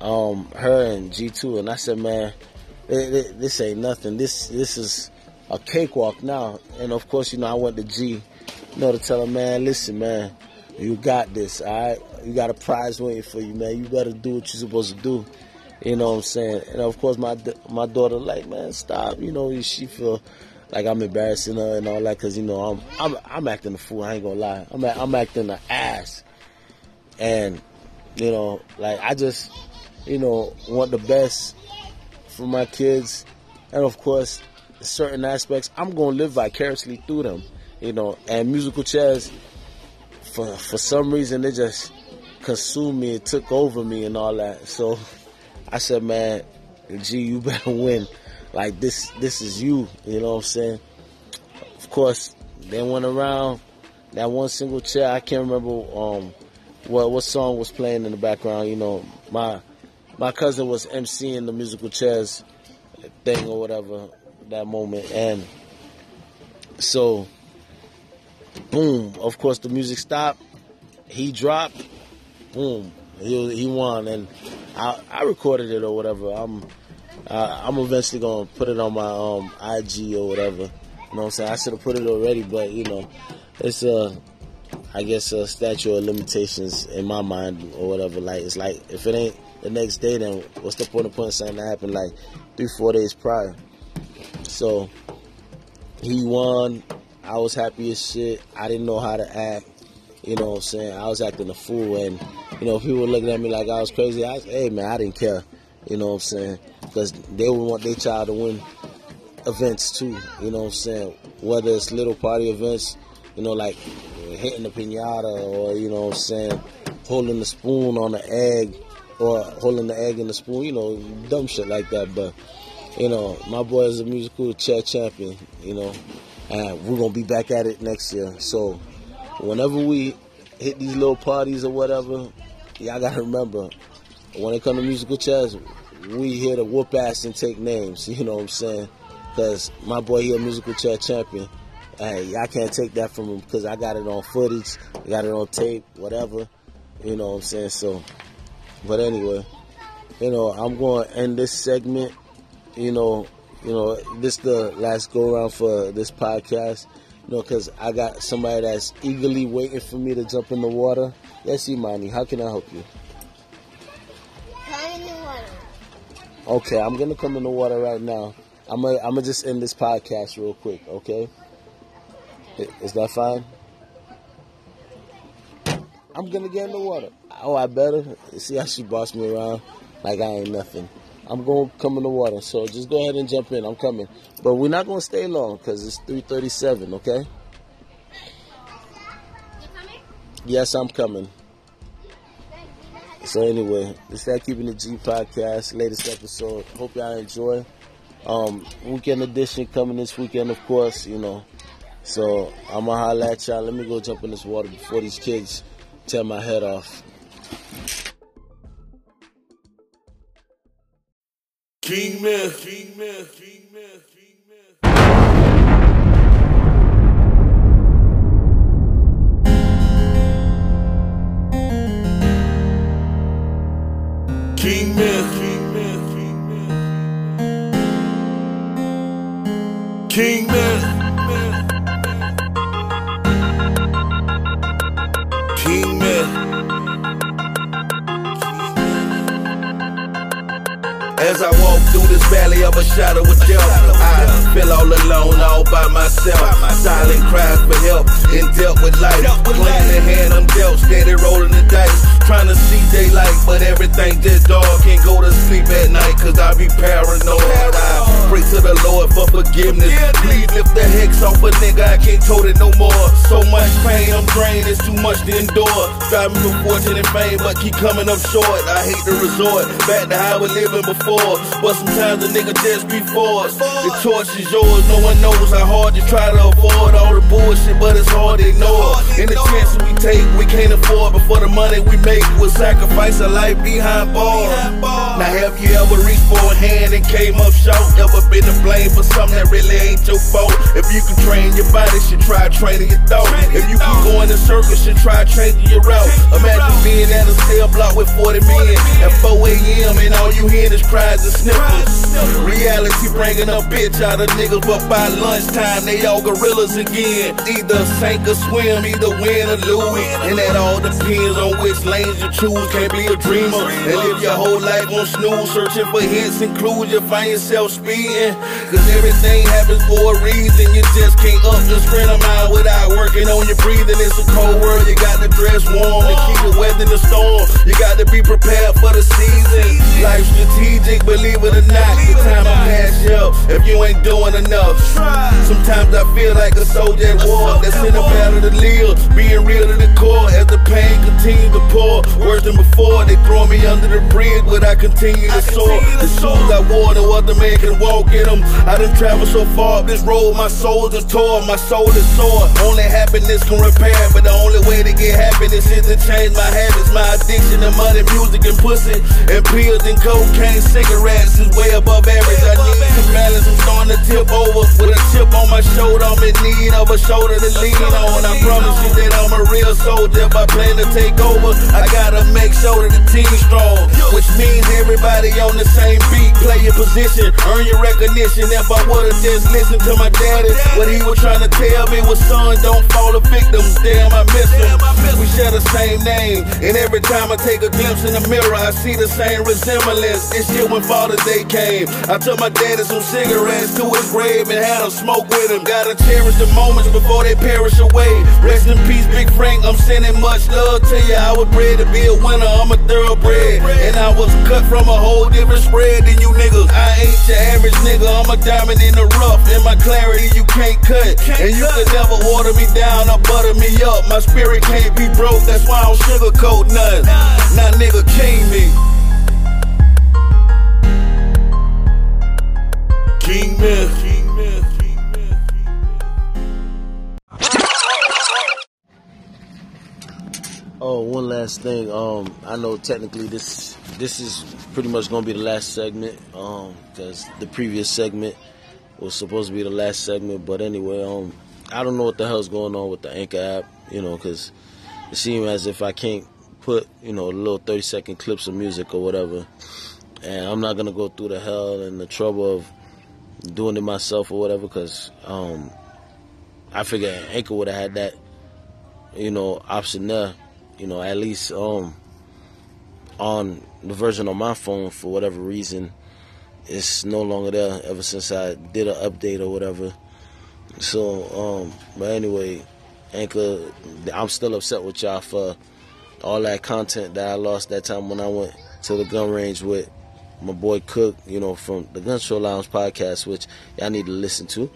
um, her and G2, and I said, man, this ain't nothing. This this is a cakewalk now. And of course, you know, I went to G, you know, to tell her, man, listen, man, you got this, all right? You got a prize waiting for you, man. You better do what you're supposed to do. You know what I'm saying? And of course, my my daughter like, man, stop. You know, she feel like I'm embarrassing her and all that because you know I'm I'm I'm acting a fool. I ain't gonna lie. I'm I'm acting an ass, and you know, like I just you know want the best for my kids, and of course, certain aspects I'm gonna live vicariously through them. You know, and musical chairs for for some reason it just consumed me. It took over me and all that. So I said, man, G, you better win. Like this, this is you. You know what I'm saying? Of course, they went around that one single chair. I can't remember um, what what song was playing in the background. You know, my my cousin was emceeing the musical chairs thing or whatever that moment, and so boom. Of course, the music stopped. He dropped. Boom. He he won, and I I recorded it or whatever. I'm uh, I'm eventually gonna put it on my um IG or whatever. You know what I'm saying? I should have put it already, but you know, it's a uh, I guess a statute of limitations in my mind or whatever. Like it's like if it ain't the next day, then what's the point of putting something that happened like three four days prior? So he won. I was happy as shit. I didn't know how to act. You know what I'm saying? I was acting a fool, and you know people looking at me like I was crazy. I, hey man, I didn't care. You know what I'm saying? Because they would want their child to win events too. You know what I'm saying? Whether it's little party events, you know, like hitting the pinata, or you know what I'm saying, holding the spoon on the egg, or holding the egg in the spoon. You know, dumb shit like that. But you know, my boy is a musical chair champion. You know, and we're gonna be back at it next year. So whenever we hit these little parties or whatever, y'all gotta remember when it comes to musical chairs, we here to whoop ass and take names. You know what I'm saying? Because my boy here, musical chair champion. Hey, I can't take that from him because I got it on footage, got it on tape, whatever. You know what I'm saying? So, but anyway, you know, I'm going to end this segment. You know, you know, this the last go around for this podcast. You know, because I got somebody that's eagerly waiting for me to jump in the water. Yes, Imani, how can I help you? Come in the water. Okay, I'm gonna come in the water right now. I'm gonna, I'm gonna just end this podcast real quick. Okay, is that fine? I'm gonna get in the water. Oh, I better. See how she bossed me around like I ain't nothing. I'm gonna come in the water. So just go ahead and jump in. I'm coming. But we're not gonna stay long because it's 3:37. Okay. Yes, I'm coming. So anyway, it's that keeping the G podcast, latest episode. Hope y'all enjoy. Um, weekend edition coming this weekend, of course. You know, so I'm gonna holla at y'all. Let me go jump in this water before these kids tear my head off. King Myth, King Myth, King Myth, King Myth. King Myth, King Myth, King King As I walk through this valley of a shadow of death, I feel all alone, all by myself. Silent cries for help, in dealt with life. Playing the hand I'm dealt, steady rolling the dice. Trying to see daylight, but everything just dark. Can't go to sleep at night, cause I be paranoid. I pray to the Lord for forgiveness. Please lift the hex off a nigga, I can't tote it no more. So much pain, I'm drained, it's too much to endure. Striving for fortune and fame, but keep coming up short. I hate to resort back to how we living before. But sometimes a nigga just be forced. The torch is yours, no one knows how hard you try to avoid all the bullshit, but it's hard to ignore. And the chances we take, we can't afford. before the money we make, we'll sacrifice a life behind bars. Now have you ever reached for a hand and came up short? Ever been to blame for something that really ain't your fault. If you can train your body, should try training your thought. If you can go in the circle, should try changing your route. Imagine being at a cell block with 40 men at 4 a.m. and all you hear is cries and sniffles. Reality bringing a bitch out of niggas, but by lunchtime they all gorillas again. Either sink or swim, either win or lose. And that all depends on which lanes you choose. Can't be a dreamer and live your whole life on snooze, searching for hints and clues. You find yourself speeding. Cause everything happens for a reason. You just can't up and sprint a mile without working on your breathing. It's a cold world, you got to dress warm and keep it weathering the storm. You got to be prepared for the season. Life strategic, believe it or not. The time will pass you if you ain't doing enough. Sometimes I feel like a soldier at war that's in a battle to live, being real to the core as the pain continues to pour. Worse than before, they throw me under the bridge, but I continue to soar. The shoes I wore, no other man can walk in them. I done traveled so far up this road, my soul is torn, my soul is sore. Only happiness can repair, but the only way to get happiness is to change my habits, my addiction to money, music, and pussy, and pills and cocaine, cigarettes is way above average. I need some balance, I'm starting to tip over with a chip on my shoulder. I'm in need of a shoulder to lean on. I promise you that I'm a real soldier. If I plan to take over, I gotta make sure that the team's strong, which means everybody on the same beat. Play your position, earn your recognition. If I would've just listened to my daddy, what he was trying to tell me was, son, don't fall a victim. Damn, I miss him. We share the same name, and every time I take a glimpse in the mirror, I see the same resemblance. This year when Father's Day came, I took my daddy some cigarettes to his grave and had a smoke with him. Gotta cherish the moments before they perish away. Rest in peace, Big Frank. I'm sending much love to you. I was bred to be a winner. I'm a thoroughbred, and I was cut from a whole different spread than you niggas. I ain't your average nigga. I'm a diamond in the rough, and my clarity you can't cut. And you could never water me down or butter me up. My spirit can't be broke. That's why I don't sugarcoat nothing. Now, nigga, king me. King Myth. Oh, one last thing. Um, I know technically this this is pretty much gonna be the last segment. Um, because the previous segment was supposed to be the last segment, but anyway, um, I don't know what the hell's going on with the Anchor app. You know, because it seems as if I can't put you know little thirty second clips of music or whatever, and I'm not gonna go through the hell and the trouble of doing it myself or whatever. Because um, I figure Anchor would have had that you know option there you know, at least um on the version on my phone for whatever reason, it's no longer there ever since I did an update or whatever. So, um, but anyway, Anchor, I'm still upset with y'all for all that content that I lost that time when I went to the gun range with my boy Cook, you know, from the Gun Show Lounge podcast, which y'all need to listen to.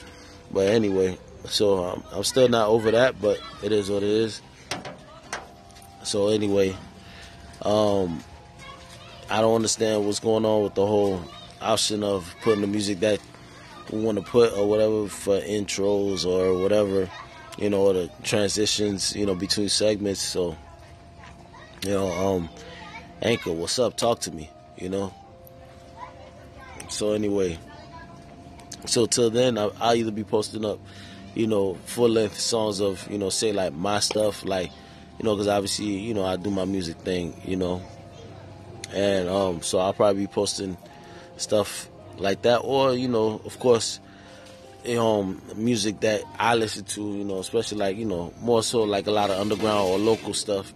But anyway, so um, I'm still not over that, but it is what it is. So anyway, um, I don't understand what's going on with the whole option of putting the music that we want to put or whatever for intros or whatever, you know, the transitions, you know, between segments. So, you know, um, Anchor, what's up? Talk to me, you know. So anyway, so till then, I, I'll either be posting up, you know, full length songs of, you know, say like my stuff, like you know, because obviously, you know, I do my music thing, you know, and um, so I'll probably be posting stuff like that, or you know, of course, um, music that I listen to, you know, especially like you know, more so like a lot of underground or local stuff,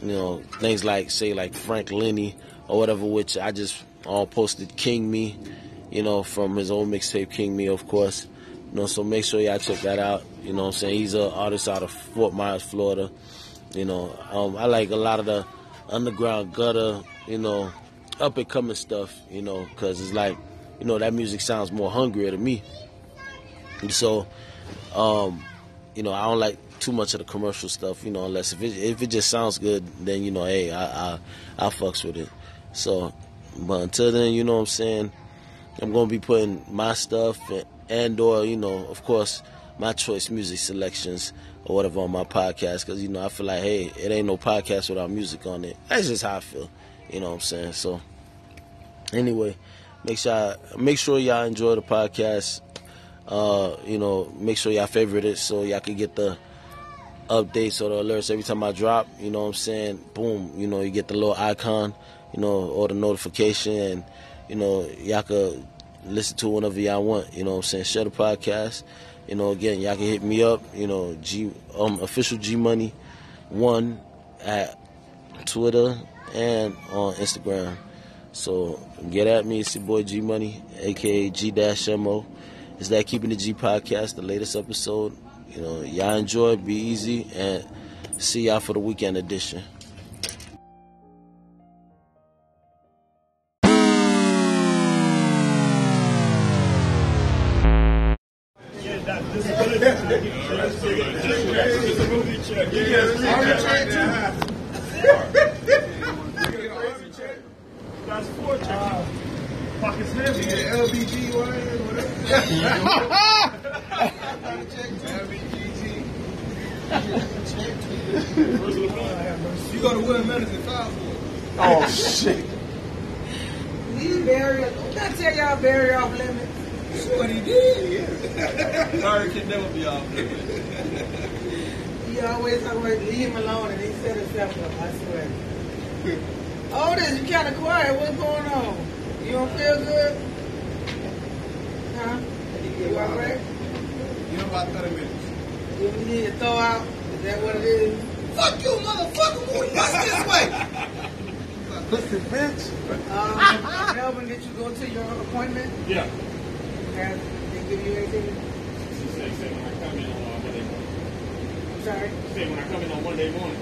you know, things like say like Frank Lenny or whatever, which I just all posted King Me, you know, from his old mixtape King Me, of course. You know, so make sure y'all check that out. You know I'm saying? He's an artist out of Fort Myers, Florida. You know, um, I like a lot of the underground gutter, you know, up and coming stuff, you know, because it's like, you know, that music sounds more hungrier to me. And so, um, you know, I don't like too much of the commercial stuff, you know, unless if it, if it just sounds good, then, you know, hey, I, I, I fucks with it. So, but until then, you know what I'm saying? I'm going to be putting my stuff and, and or, you know, of course, my choice music selections or whatever on my podcast because you know I feel like hey it ain't no podcast without music on it. That's just how I feel. You know what I'm saying? So anyway, make sure make sure y'all enjoy the podcast. Uh, you know, make sure y'all favorite it so y'all can get the updates or the alerts every time I drop. You know what I'm saying? Boom, you know, you get the little icon, you know, or the notification, and you know, y'all can listen to whenever y'all want. You know what I'm saying? Share the podcast. You know, again, y'all can hit me up. You know, G um official G Money one at Twitter and on Instagram. So get at me. It's your boy G Money, aka G Dash Mo. It's that Keeping the G podcast, the latest episode. You know, y'all enjoy, be easy, and see y'all for the weekend edition. That's four chicken. Pockets heavy. LBG, whatever. You go to Will Medicine, five for Oh shit. These barriers, don't I tell y'all barrier off limits? That's what he did. Sorry, can never be off limits. He always talk about leave him alone and he set himself up, I swear. Otis, you kind of quiet. What's going on? You don't feel good? Huh? You all right? You know about 30 minutes. You need to throw out? Is that what it is? Fuck you, motherfucker. Move bust this way. Pussy bitch. Um, Melvin, did you go to your appointment? Yeah. Have they give you anything? She said, say when I come in on uh, Monday morning. I'm sorry. She said when I come in on Monday morning.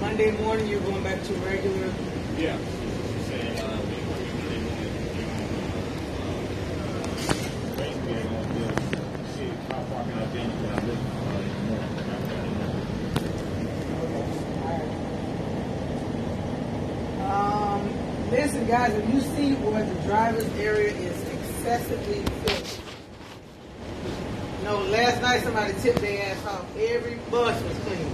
Monday morning, you're going back to regular. Yeah. She said, uh, we come in Monday morning. uh, Basically, they're gonna build, see how far can I be when I live. Um, listen, guys, if you see where the driver's area is excessively filled. No, last night somebody tipped their ass off. Every bus was clean.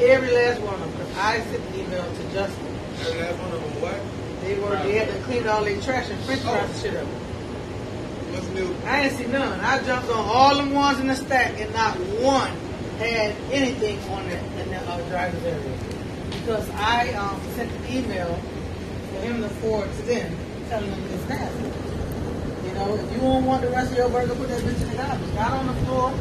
Every last one of them. I sent an email to Justin. Every last one of them, what? They were they had to clean all their trash and french fries and shit up. What's new? I ain't see none. I jumped on all the ones in the stack and not one had anything on it in the uh, driver's area. Because I um, sent an email for him to forward to them telling them it's nasty. You know, if you don't want the rest of your burger, put that bitch in the garbage. Not on the floor.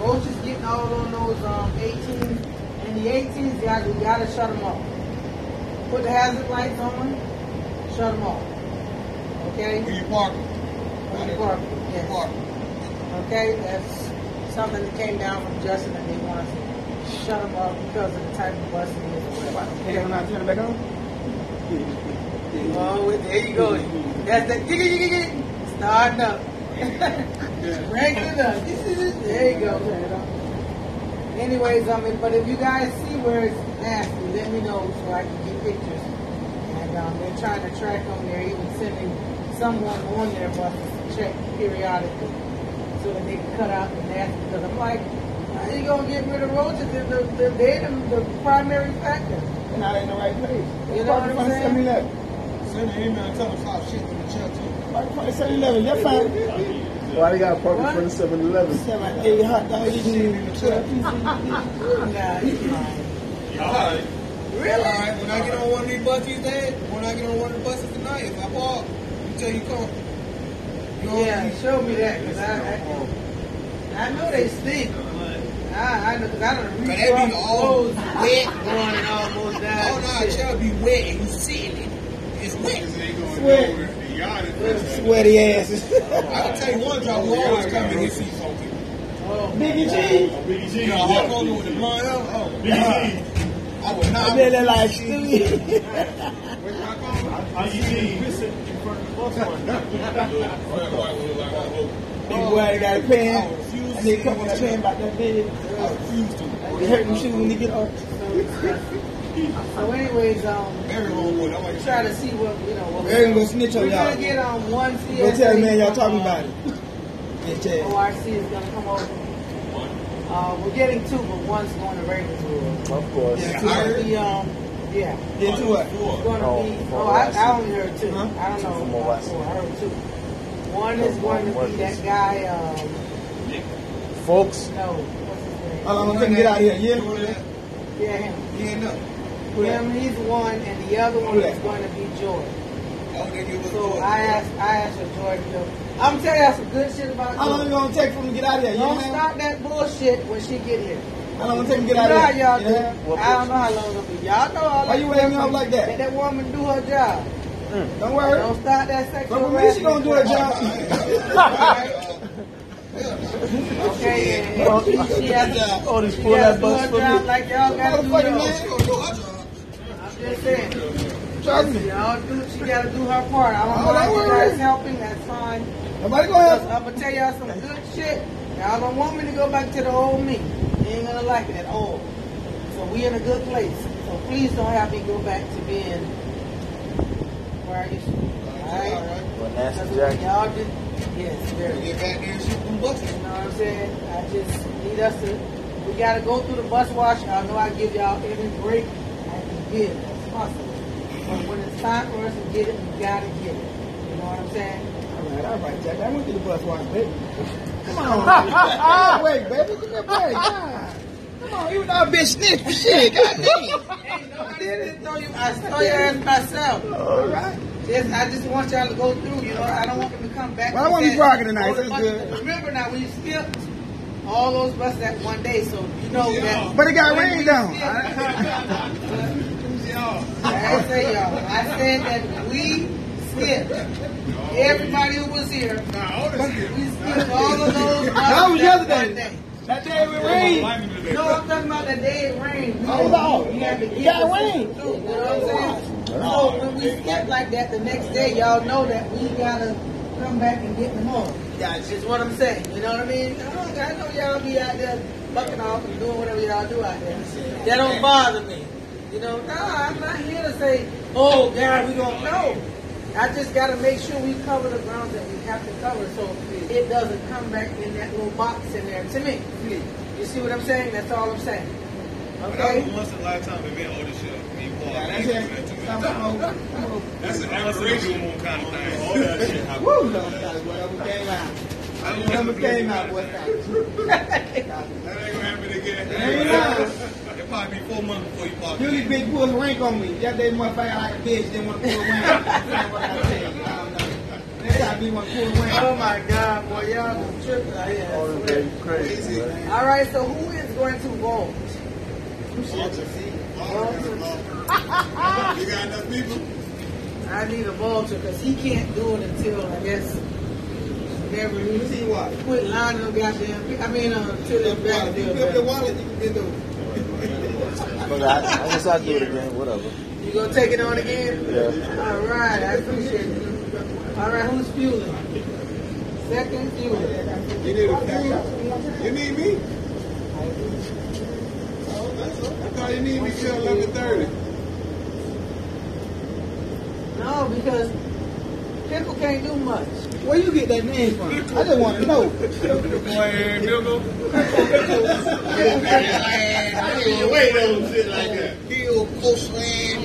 Roaches getting all on those um, 18s. And the 18s, you gotta, you gotta shut them off. Put the hazard lights on, shut them off. Okay? Where you parking? Where you parking, yes. Parking. Okay, that's something that came down from Justin and they want us to shut them off because of the type of bus it is or whatever. Hey, when I turn it back on? Oh, there you go. That's that. Starting up. Cranking it up. There you go. Anyways, I mean, but if you guys see where it's nasty, let me know so I can get pictures. And um, they're trying to track them. They're even sending someone on their bus to check periodically so that they can cut out the nasty. Because I'm like, how you gonna get rid of roaches they're, they're, they're the, the primary factor? They're not in the right place. You know what I'm saying? 7-Eleven, that's fine. Why they got parked in What? front 7 Eleven? Seven, eight hot dogs, you can In the chat. Nah, you lying. Alright. Really? Alright, when I get on one of these buses today, when I get on one of the buses tonight, if I park, you tell you come. You know Yeah, show me that because I, I, I know they stink. I, I know because I don't But reach they be off all clothes wet, going and almost down. Oh no, it shall be wet and you sitting in it. It's wet. Sweat. Sweaty asses. I can tell you one job, we always come in here see some. Oh, Biggie G. Biggie G. You know, Hulk Hogan with the blonde hair. Oh, Biggie G. I would not. I bet that like Stewie. Biggie G. in front of the Big boy that got a pen. And they come on the pen about that big. I refuse to. They hurt them shoes when they get off. So, anyways, um, Very homeboy. That's why you try to see what you know. What They're gonna snitch on We're gonna get on one CSA. Go tell man y'all talking from, about it. Yeah, tell. ORC is gonna come over. Uh, we're getting two, but one's going to Ravenswood. Of course. Yeah, It's two. gonna be, um, yeah. Yeah, two what? It's gonna Oh, be. from Oh, I, I only heard two. Huh? I don't know. From about ORC. four. I heard two. One is going to be that guy, um, Folks, no, what's his name? How long gonna take him to get out of here? Yeah. Yeah, him. He ain't up. Him, he's one, and the other one is going to be Joy. Then you was So. I asked, I asked for Joy to go. I'm gonna tell y'all some good shit about How long it Joy. gonna take for him to get out of here? You Don't know? start that bullshit when she get here. How long it take him to You get out of here? y'all do. Yeah. I don't know how long it'll be. Y'all know all Why you waving me off like that? Let that woman do her job. Mm. Don't worry. Don't start that sexual But for me, she gonna do her harassment. job. Okay, and she, she has to, Oh, this she pull has that to do bus her for job me. like y'all gotta do Motherfucking yours. man. She gonna do her job. I'm just saying. Trust me. Y'all do, she gotta do her part. I don't Oh, know don't if you worry. guys helping, that's fine. Nobody gonna help. I'm gonna tell y'all some good shit. Y'all don't want me to go back to the old me. You ain't gonna like it at all. So we in a good place. So please don't have me go back to being where I used to be. Alright? Well, Nancy Because Jackson. y'all did, yes, very. Get back there and shoot them buckets. You know what I'm saying? I just need us to, we gotta go through the bus wash. I know I give y'all every break I can give as possible. But when it's time for us to get it, we gotta get it. You know what I'm saying? All right, all right, Jack. I went to the bus wash, baby. Come on. Wait, baby. Give me a break. God. Come on, you know bitch snitch for shit. God damn. I didn't throw you, I saw your ass myself. All right. Just, I just want y'all to go through, you know, I don't want them to come back. Well, I want to be bragging tonight, "Oh, that's good. Remember now, when you skipped all those buses that one day, so you know that. But it got rained down. skipped- I didn't say y'all. I said that we skipped. Everybody who was here, we skipped all of those buses That was that yesterday. one day. That day we rained. No, I'm talking about the day it rained. We Oh, no. We had to It get got the rained. You know what I'm saying? So when we skip like that, the next day, y'all know that we gotta come back and get them all. That's just what I'm saying. You know what I mean? I, don't, I know y'all be out there bucking off and doing whatever y'all do out there. That don't bother me. You know, nah, I'm not here to say, oh God, we don't know. I just gotta make sure we cover the ground that we have to cover so it doesn't come back in that little box in there to me. You see what I'm saying? That's all I'm saying. That Okay? was once in a lifetime event, Otis show. Me and Paul. Yeah, that's it. Come on, come on. That's an aberration kind of thing. All that shit happened. Woo, no, whatever came out. I don't Whatever came out, boy. That ain't gonna happen again. Ain't lying. It probably be four months before you park. Usually bitch pulled a rank on me. That day motherfucker like a bitch didn't want to pull a rank. That's what I tell you. I don't know. Next time you want to pull a rank. Oh my God, boy, y'all been tripping out here. Oh, I swear. baby, crazy. man. All right, so who is going to vote? You got enough people? I need a vulture because he can't do it until I guess whenever he See what? quit lining them goddamn. I mean, uh, until the back You bill. flip the back. wallet, you can get the. But I, I guess I'll do it again, whatever. You gonna take it on again? Yeah. All right, I appreciate it. All right, who's fueling? Second fueling. You need a few? You need me? I thought you need me till eleven thirty. No, because Pickle can't do much. Where you get that name from? I just want to know. Boy, Milgo. Wait, no shit like that. Hill, coastland.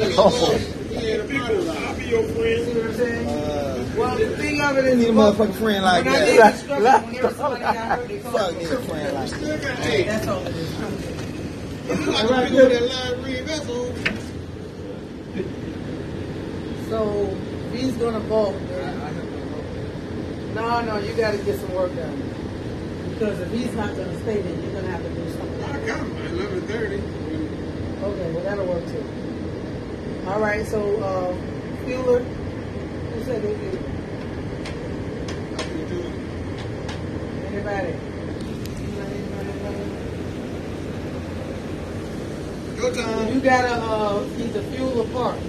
Yeah, the people. I'll be your friend. See what I'm saying? Uh, well, the thing of it I need a motherfucking friend like when I did that. construction, whenever somebody got hurt, they Fuck need a friend like that. Eight. That's all is. You like to do that line read vessel. So he's gonna vote. No, no, you got to get some work done. Because if he's not gonna stay, then you're gonna have to do something. I got him at eleven thirty. Okay, well that'll work too. All right, so uh, Fueler, who said they did? Anybody? Your time. You gotta uh, either fuel or park.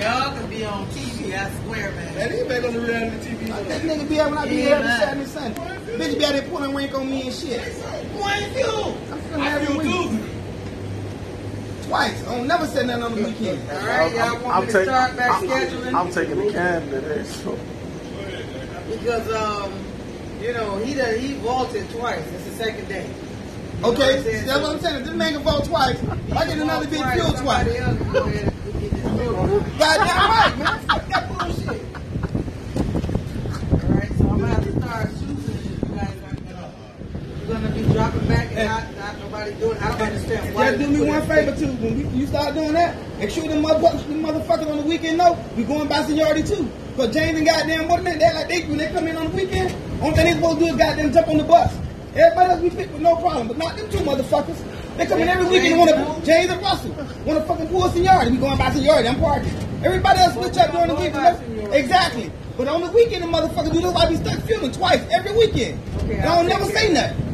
Y'all can be on TV, I swear, man. That nigga back on the reality TV. That nigga be out when I be Yeah, here every. Saturday Sunday. Bitch be out there pulling rank on me and shit. Boy, I ain't. I'm feeling every week. Twice. I don't never say nothing on the weekend. All right, y'all want me to start back scheduling? I'm taking the can today, so. because um, you know, he done, he vaulted twice. It's the second day. You know what Okay, that's what I'm saying. If this man can vote twice, I get another big fuel twice. else can go ahead and get this fuel. Goddamn right, man. Fuck that bullshit. All right, so I'm gonna have to start choosing if you guys aren't gonna. You're gonna be dropping back and not, not nobody doing. I don't Just do me one favor too. When we, you start doing that, make sure them motherfuckers, them motherfuckers on the weekend know we going by seniority too. Cause James and goddamn what they they like they when they come in on the weekend, only thing they supposed to do is goddamn jump on the bus. Everybody else we fit with no problem, but not them two motherfuckers. They come in every weekend and want to James and Russell want to fucking pull seniority. We going by seniority. I'm parking. Everybody else switch up during the weekend. Exactly. But on the weekend, the motherfuckers do this. I be stuck filming twice every weekend. Okay, and I don't never say nothing.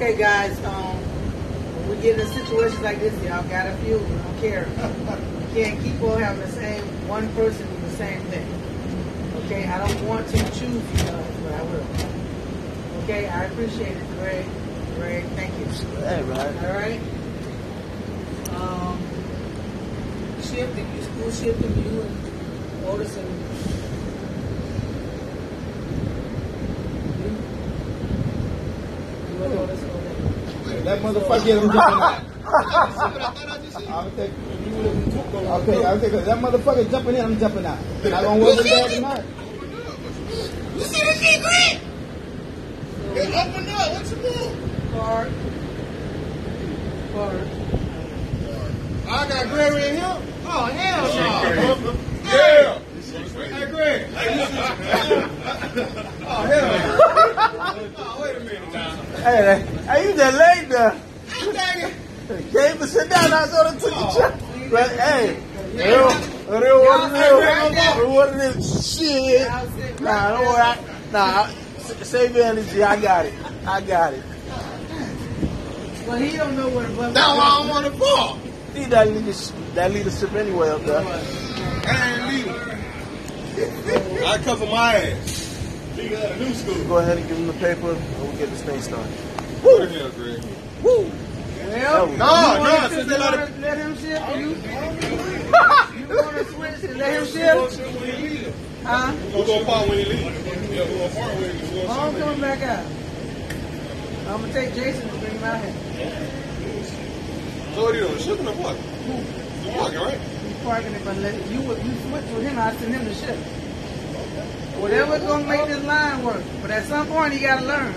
Okay, guys. Um, when we get in situations like this, y'all got a few. We don't care. You can't keep on having the same one person do the same thing. Okay. I don't want to choose you guys, but I will. Okay. I appreciate it, Greg. Greg, thank you. Hey, man. All right. Um, shifting, you school shifting, you and Otis and you and Otis over there. That motherfucker get him jumping out. I'll take, okay, I'll take. That motherfucker jumping in, I'm jumping out. Not gonna work with that tonight. You see the shit, Greg? It opened up. What you doing? Card. Card. I got Gregory in here. Oh, hell no. Oh, yeah. Hey, Greg. oh, hell no. oh, wait a minute now. Hey, hey, you just laid there. Dang it. Came to sit down, I saw of took the chair. But hey, it don't- it don't what it is. It what it is. Shit. I'll sit Nah, right don't worry. I, nah, s- save your energy. I got it. I got it. Well, he don't know what a bus That's why I don't want to fall. Need that leadership, that leadership anyway up there. I ain't leaving. I cover my ass. Go ahead and give him the paper, and we'll get this thing started. Who the hell, Greg? Woo! Well, No, you no, since they let wanna let him shift, you, you want to switch and let him shift? Huh? Who gonna part when he leave? Yeah, who gonna part when he leave? I'm coming back out. I'm gonna take Jason to bring him out here. So what are you doing? Shipping or what? You walking, right? He's parking it, but let you you switch with him. I send him to ship. Whatever's gonna make this line work, but at some point he gotta learn.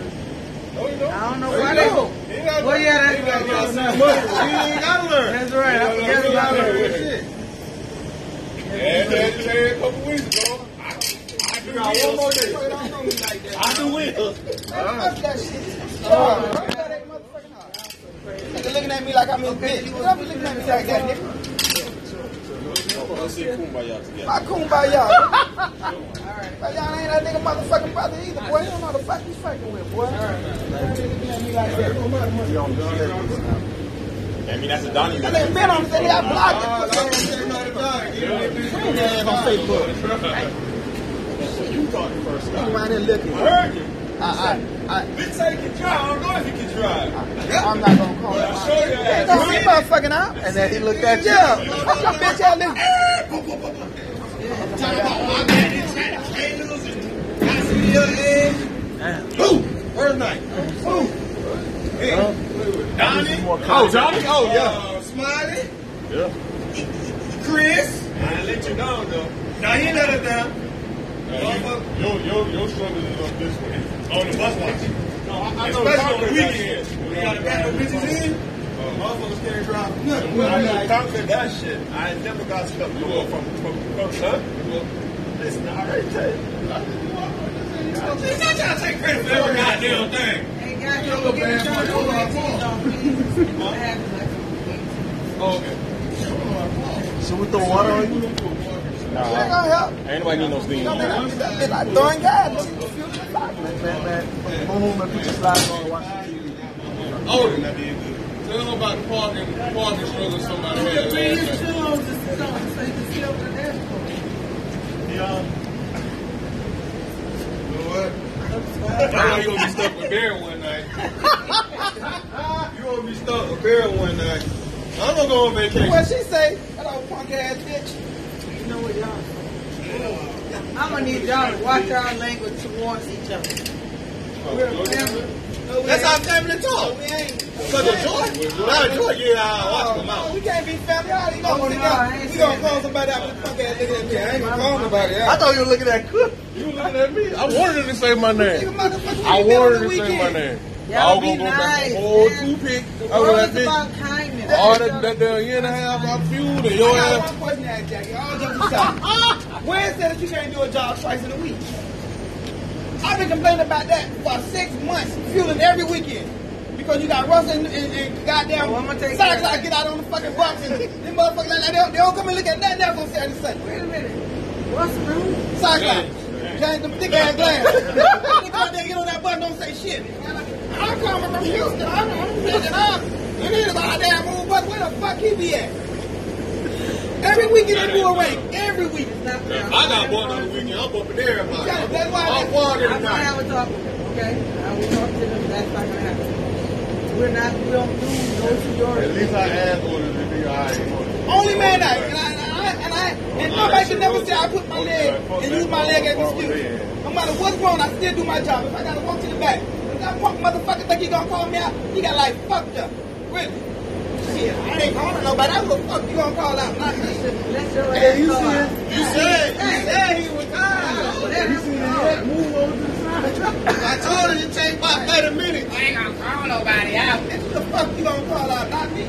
No, you don't. I don't know No, why you they don't. go. He ain't gotta Well, learn. yeah, that's He ain't gotta right. learn. He ain't gotta learn. That's right. I He forgot ain't about gotta that. learn. Shit. Yeah, that you said a couple weeks ago. I, I do Now, one wheels. more day. Don't know me like that. I do wheels. Fuck that shit. Oh, that ain't motherfucking hard. Nigga looking at me like I'm his bitch. Don't be looking at me like that, nigga. Let's say kumbaya together. My kumbaya. But y'all ain't that nigga motherfucking brother either, boy. You don't know what the fuck you fucking with, boy. I mean, that's a Donnie. I think Ben on the thing, I blocked it. Yeah, on Facebook. You talking first. I'm around there looking. I heard you. I, I, I, Big say can drive. I don't know if he can drive. I'm not gonna call I'll him. show you Hey, that. don't see motherfucking out. And then he looked at you. Yeah. Fuck your bitch ass nigga. Who? Where's night? Who? Hey. Oh, Donnie? Oh, Johnny? Oh, yeah. Uh, Smiley? Yeah. Chris? I let you down, though. Now, he let us down. Your, your, your struggle is up this way. On the bus watch. No, I, Especially on the weekends. We got to back no bitches in. Motherfuckers can't drive nothing. When I conquered that shit, I never got stuck more from, from, from, huh? Listen, I already tell you. He's not trying to take credit for every goddamn thing. Hey, guys, y'all go get me John on, please. I have the Oh, okay. So we throw water on you? Ain't gonna help. Ain't need no steam. You know, that bitch like throwing gas. Man, man, man. Go home and put your slides on and watch the TV. Oh, tell them about the parking, parking struggle somebody had know what? I know you gonna be stuck with Bear one night. you gonna be stuck with Bear one night. I'm gonna go on vacation. What she say? Old punk ass bitch. You know what y'all I'm gonna need y'all to watch our language towards each other. Oh, That's how family talk. We ain't. Because of joy. Not a joy, yeah, I'll watch oh, them out. We can't be family. How you Oh, gonna no, I ain't We gonna call somebody out with punk ass nigga that bitch. I ain't gonna call nobody I thought you were looking at Cook. You were looking at me? I wanted her to say my name. I we been on wanted her to say my name. I Y'all be gonna go back nice, a whole man. toothpick The over world that is bitch. about kindness. All that, that damn year and a half I fueled and I your got ass. one question to ask Jackie. All jokes aside. Where said that you can't do a job twice in a week? I've been complaining about that for six months, fueling every weekend. Because you got Russell and, and, and goddamn I'ma Santa Claus get out on the fucking bus and them motherfuckers like that. They don't, they don't come and look at nothing else on Saturday and Sunday. Wait a minute. What's the rule? Santa Claus. James, them thick ass glasses. They out there get on that bus don't say shit. I'm coming from Houston. I'm, I'm picking up. And about damn move, but where the fuck he be at? Every weekend they do a rank. Every week. Fair. I got one on the weekend. I'm up in there. I'm Yeah, that's why I'm they- wired I'm every gonna have a talk with them, okay? I will talk to them. That's not gonna happen. We're not. We don't do no At least I asked for it to be alright. Only man I and I and I and, I, nobody can never say I put my leg and use my leg as an excuse. No matter what's wrong, I still do my job. If I gotta walk to the back, punk motherfucker think he gonna call me out, he got like fucked up. Really? Shit, I ain't calling nobody. I will fuck you gonna call out, not me. Hey, you go see it? You said you said he was tired. let him go. I told him to take about 30 minutes. I ain't gonna call nobody out. It's the fuck you gonna call out, not me.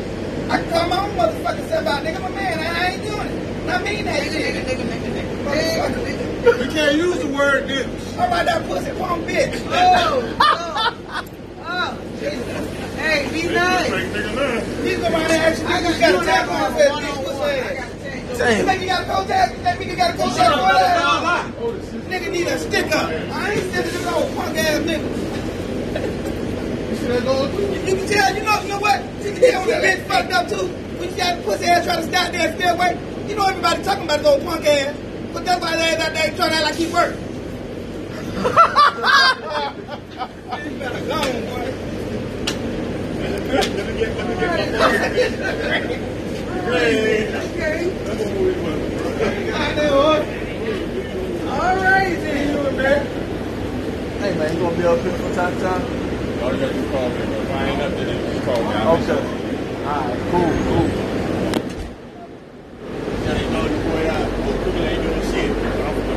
I can call my own motherfucking self out, nigga. I'm a man. I, I ain't doing it. I mean that Nigga, shit. nigga, nigga, nigga, nigga. Motherfucker. You can't use the word nigga. All right, that pussy punk bitch. Oh, oh, oh, Jesus. Hey, be nice. nigga. He's around there actually. I You got got you a tap on one his one bitch on pussy one. I ass. got to. You think you got a coat tag? You think nigga got a coat tag for that? Nigga need a stick up. I ain't sitting this old punk ass nigga. You can tell, you know, you know what? You can tell when the bitch fucked up too. When you got pussy ass trying to stop there and stay away. You know everybody talking about his old punk ass. But that's why they out there trying to like he worked. you better go, boy. Okay. I know. All right, then. Hey man, you gonna be up here from time to time? All you gotta do is call me. If I ain't up there, just call me. Okay. Alright, cool, cool. Yeah, you know the way out. People ain't doing shit. I'm from the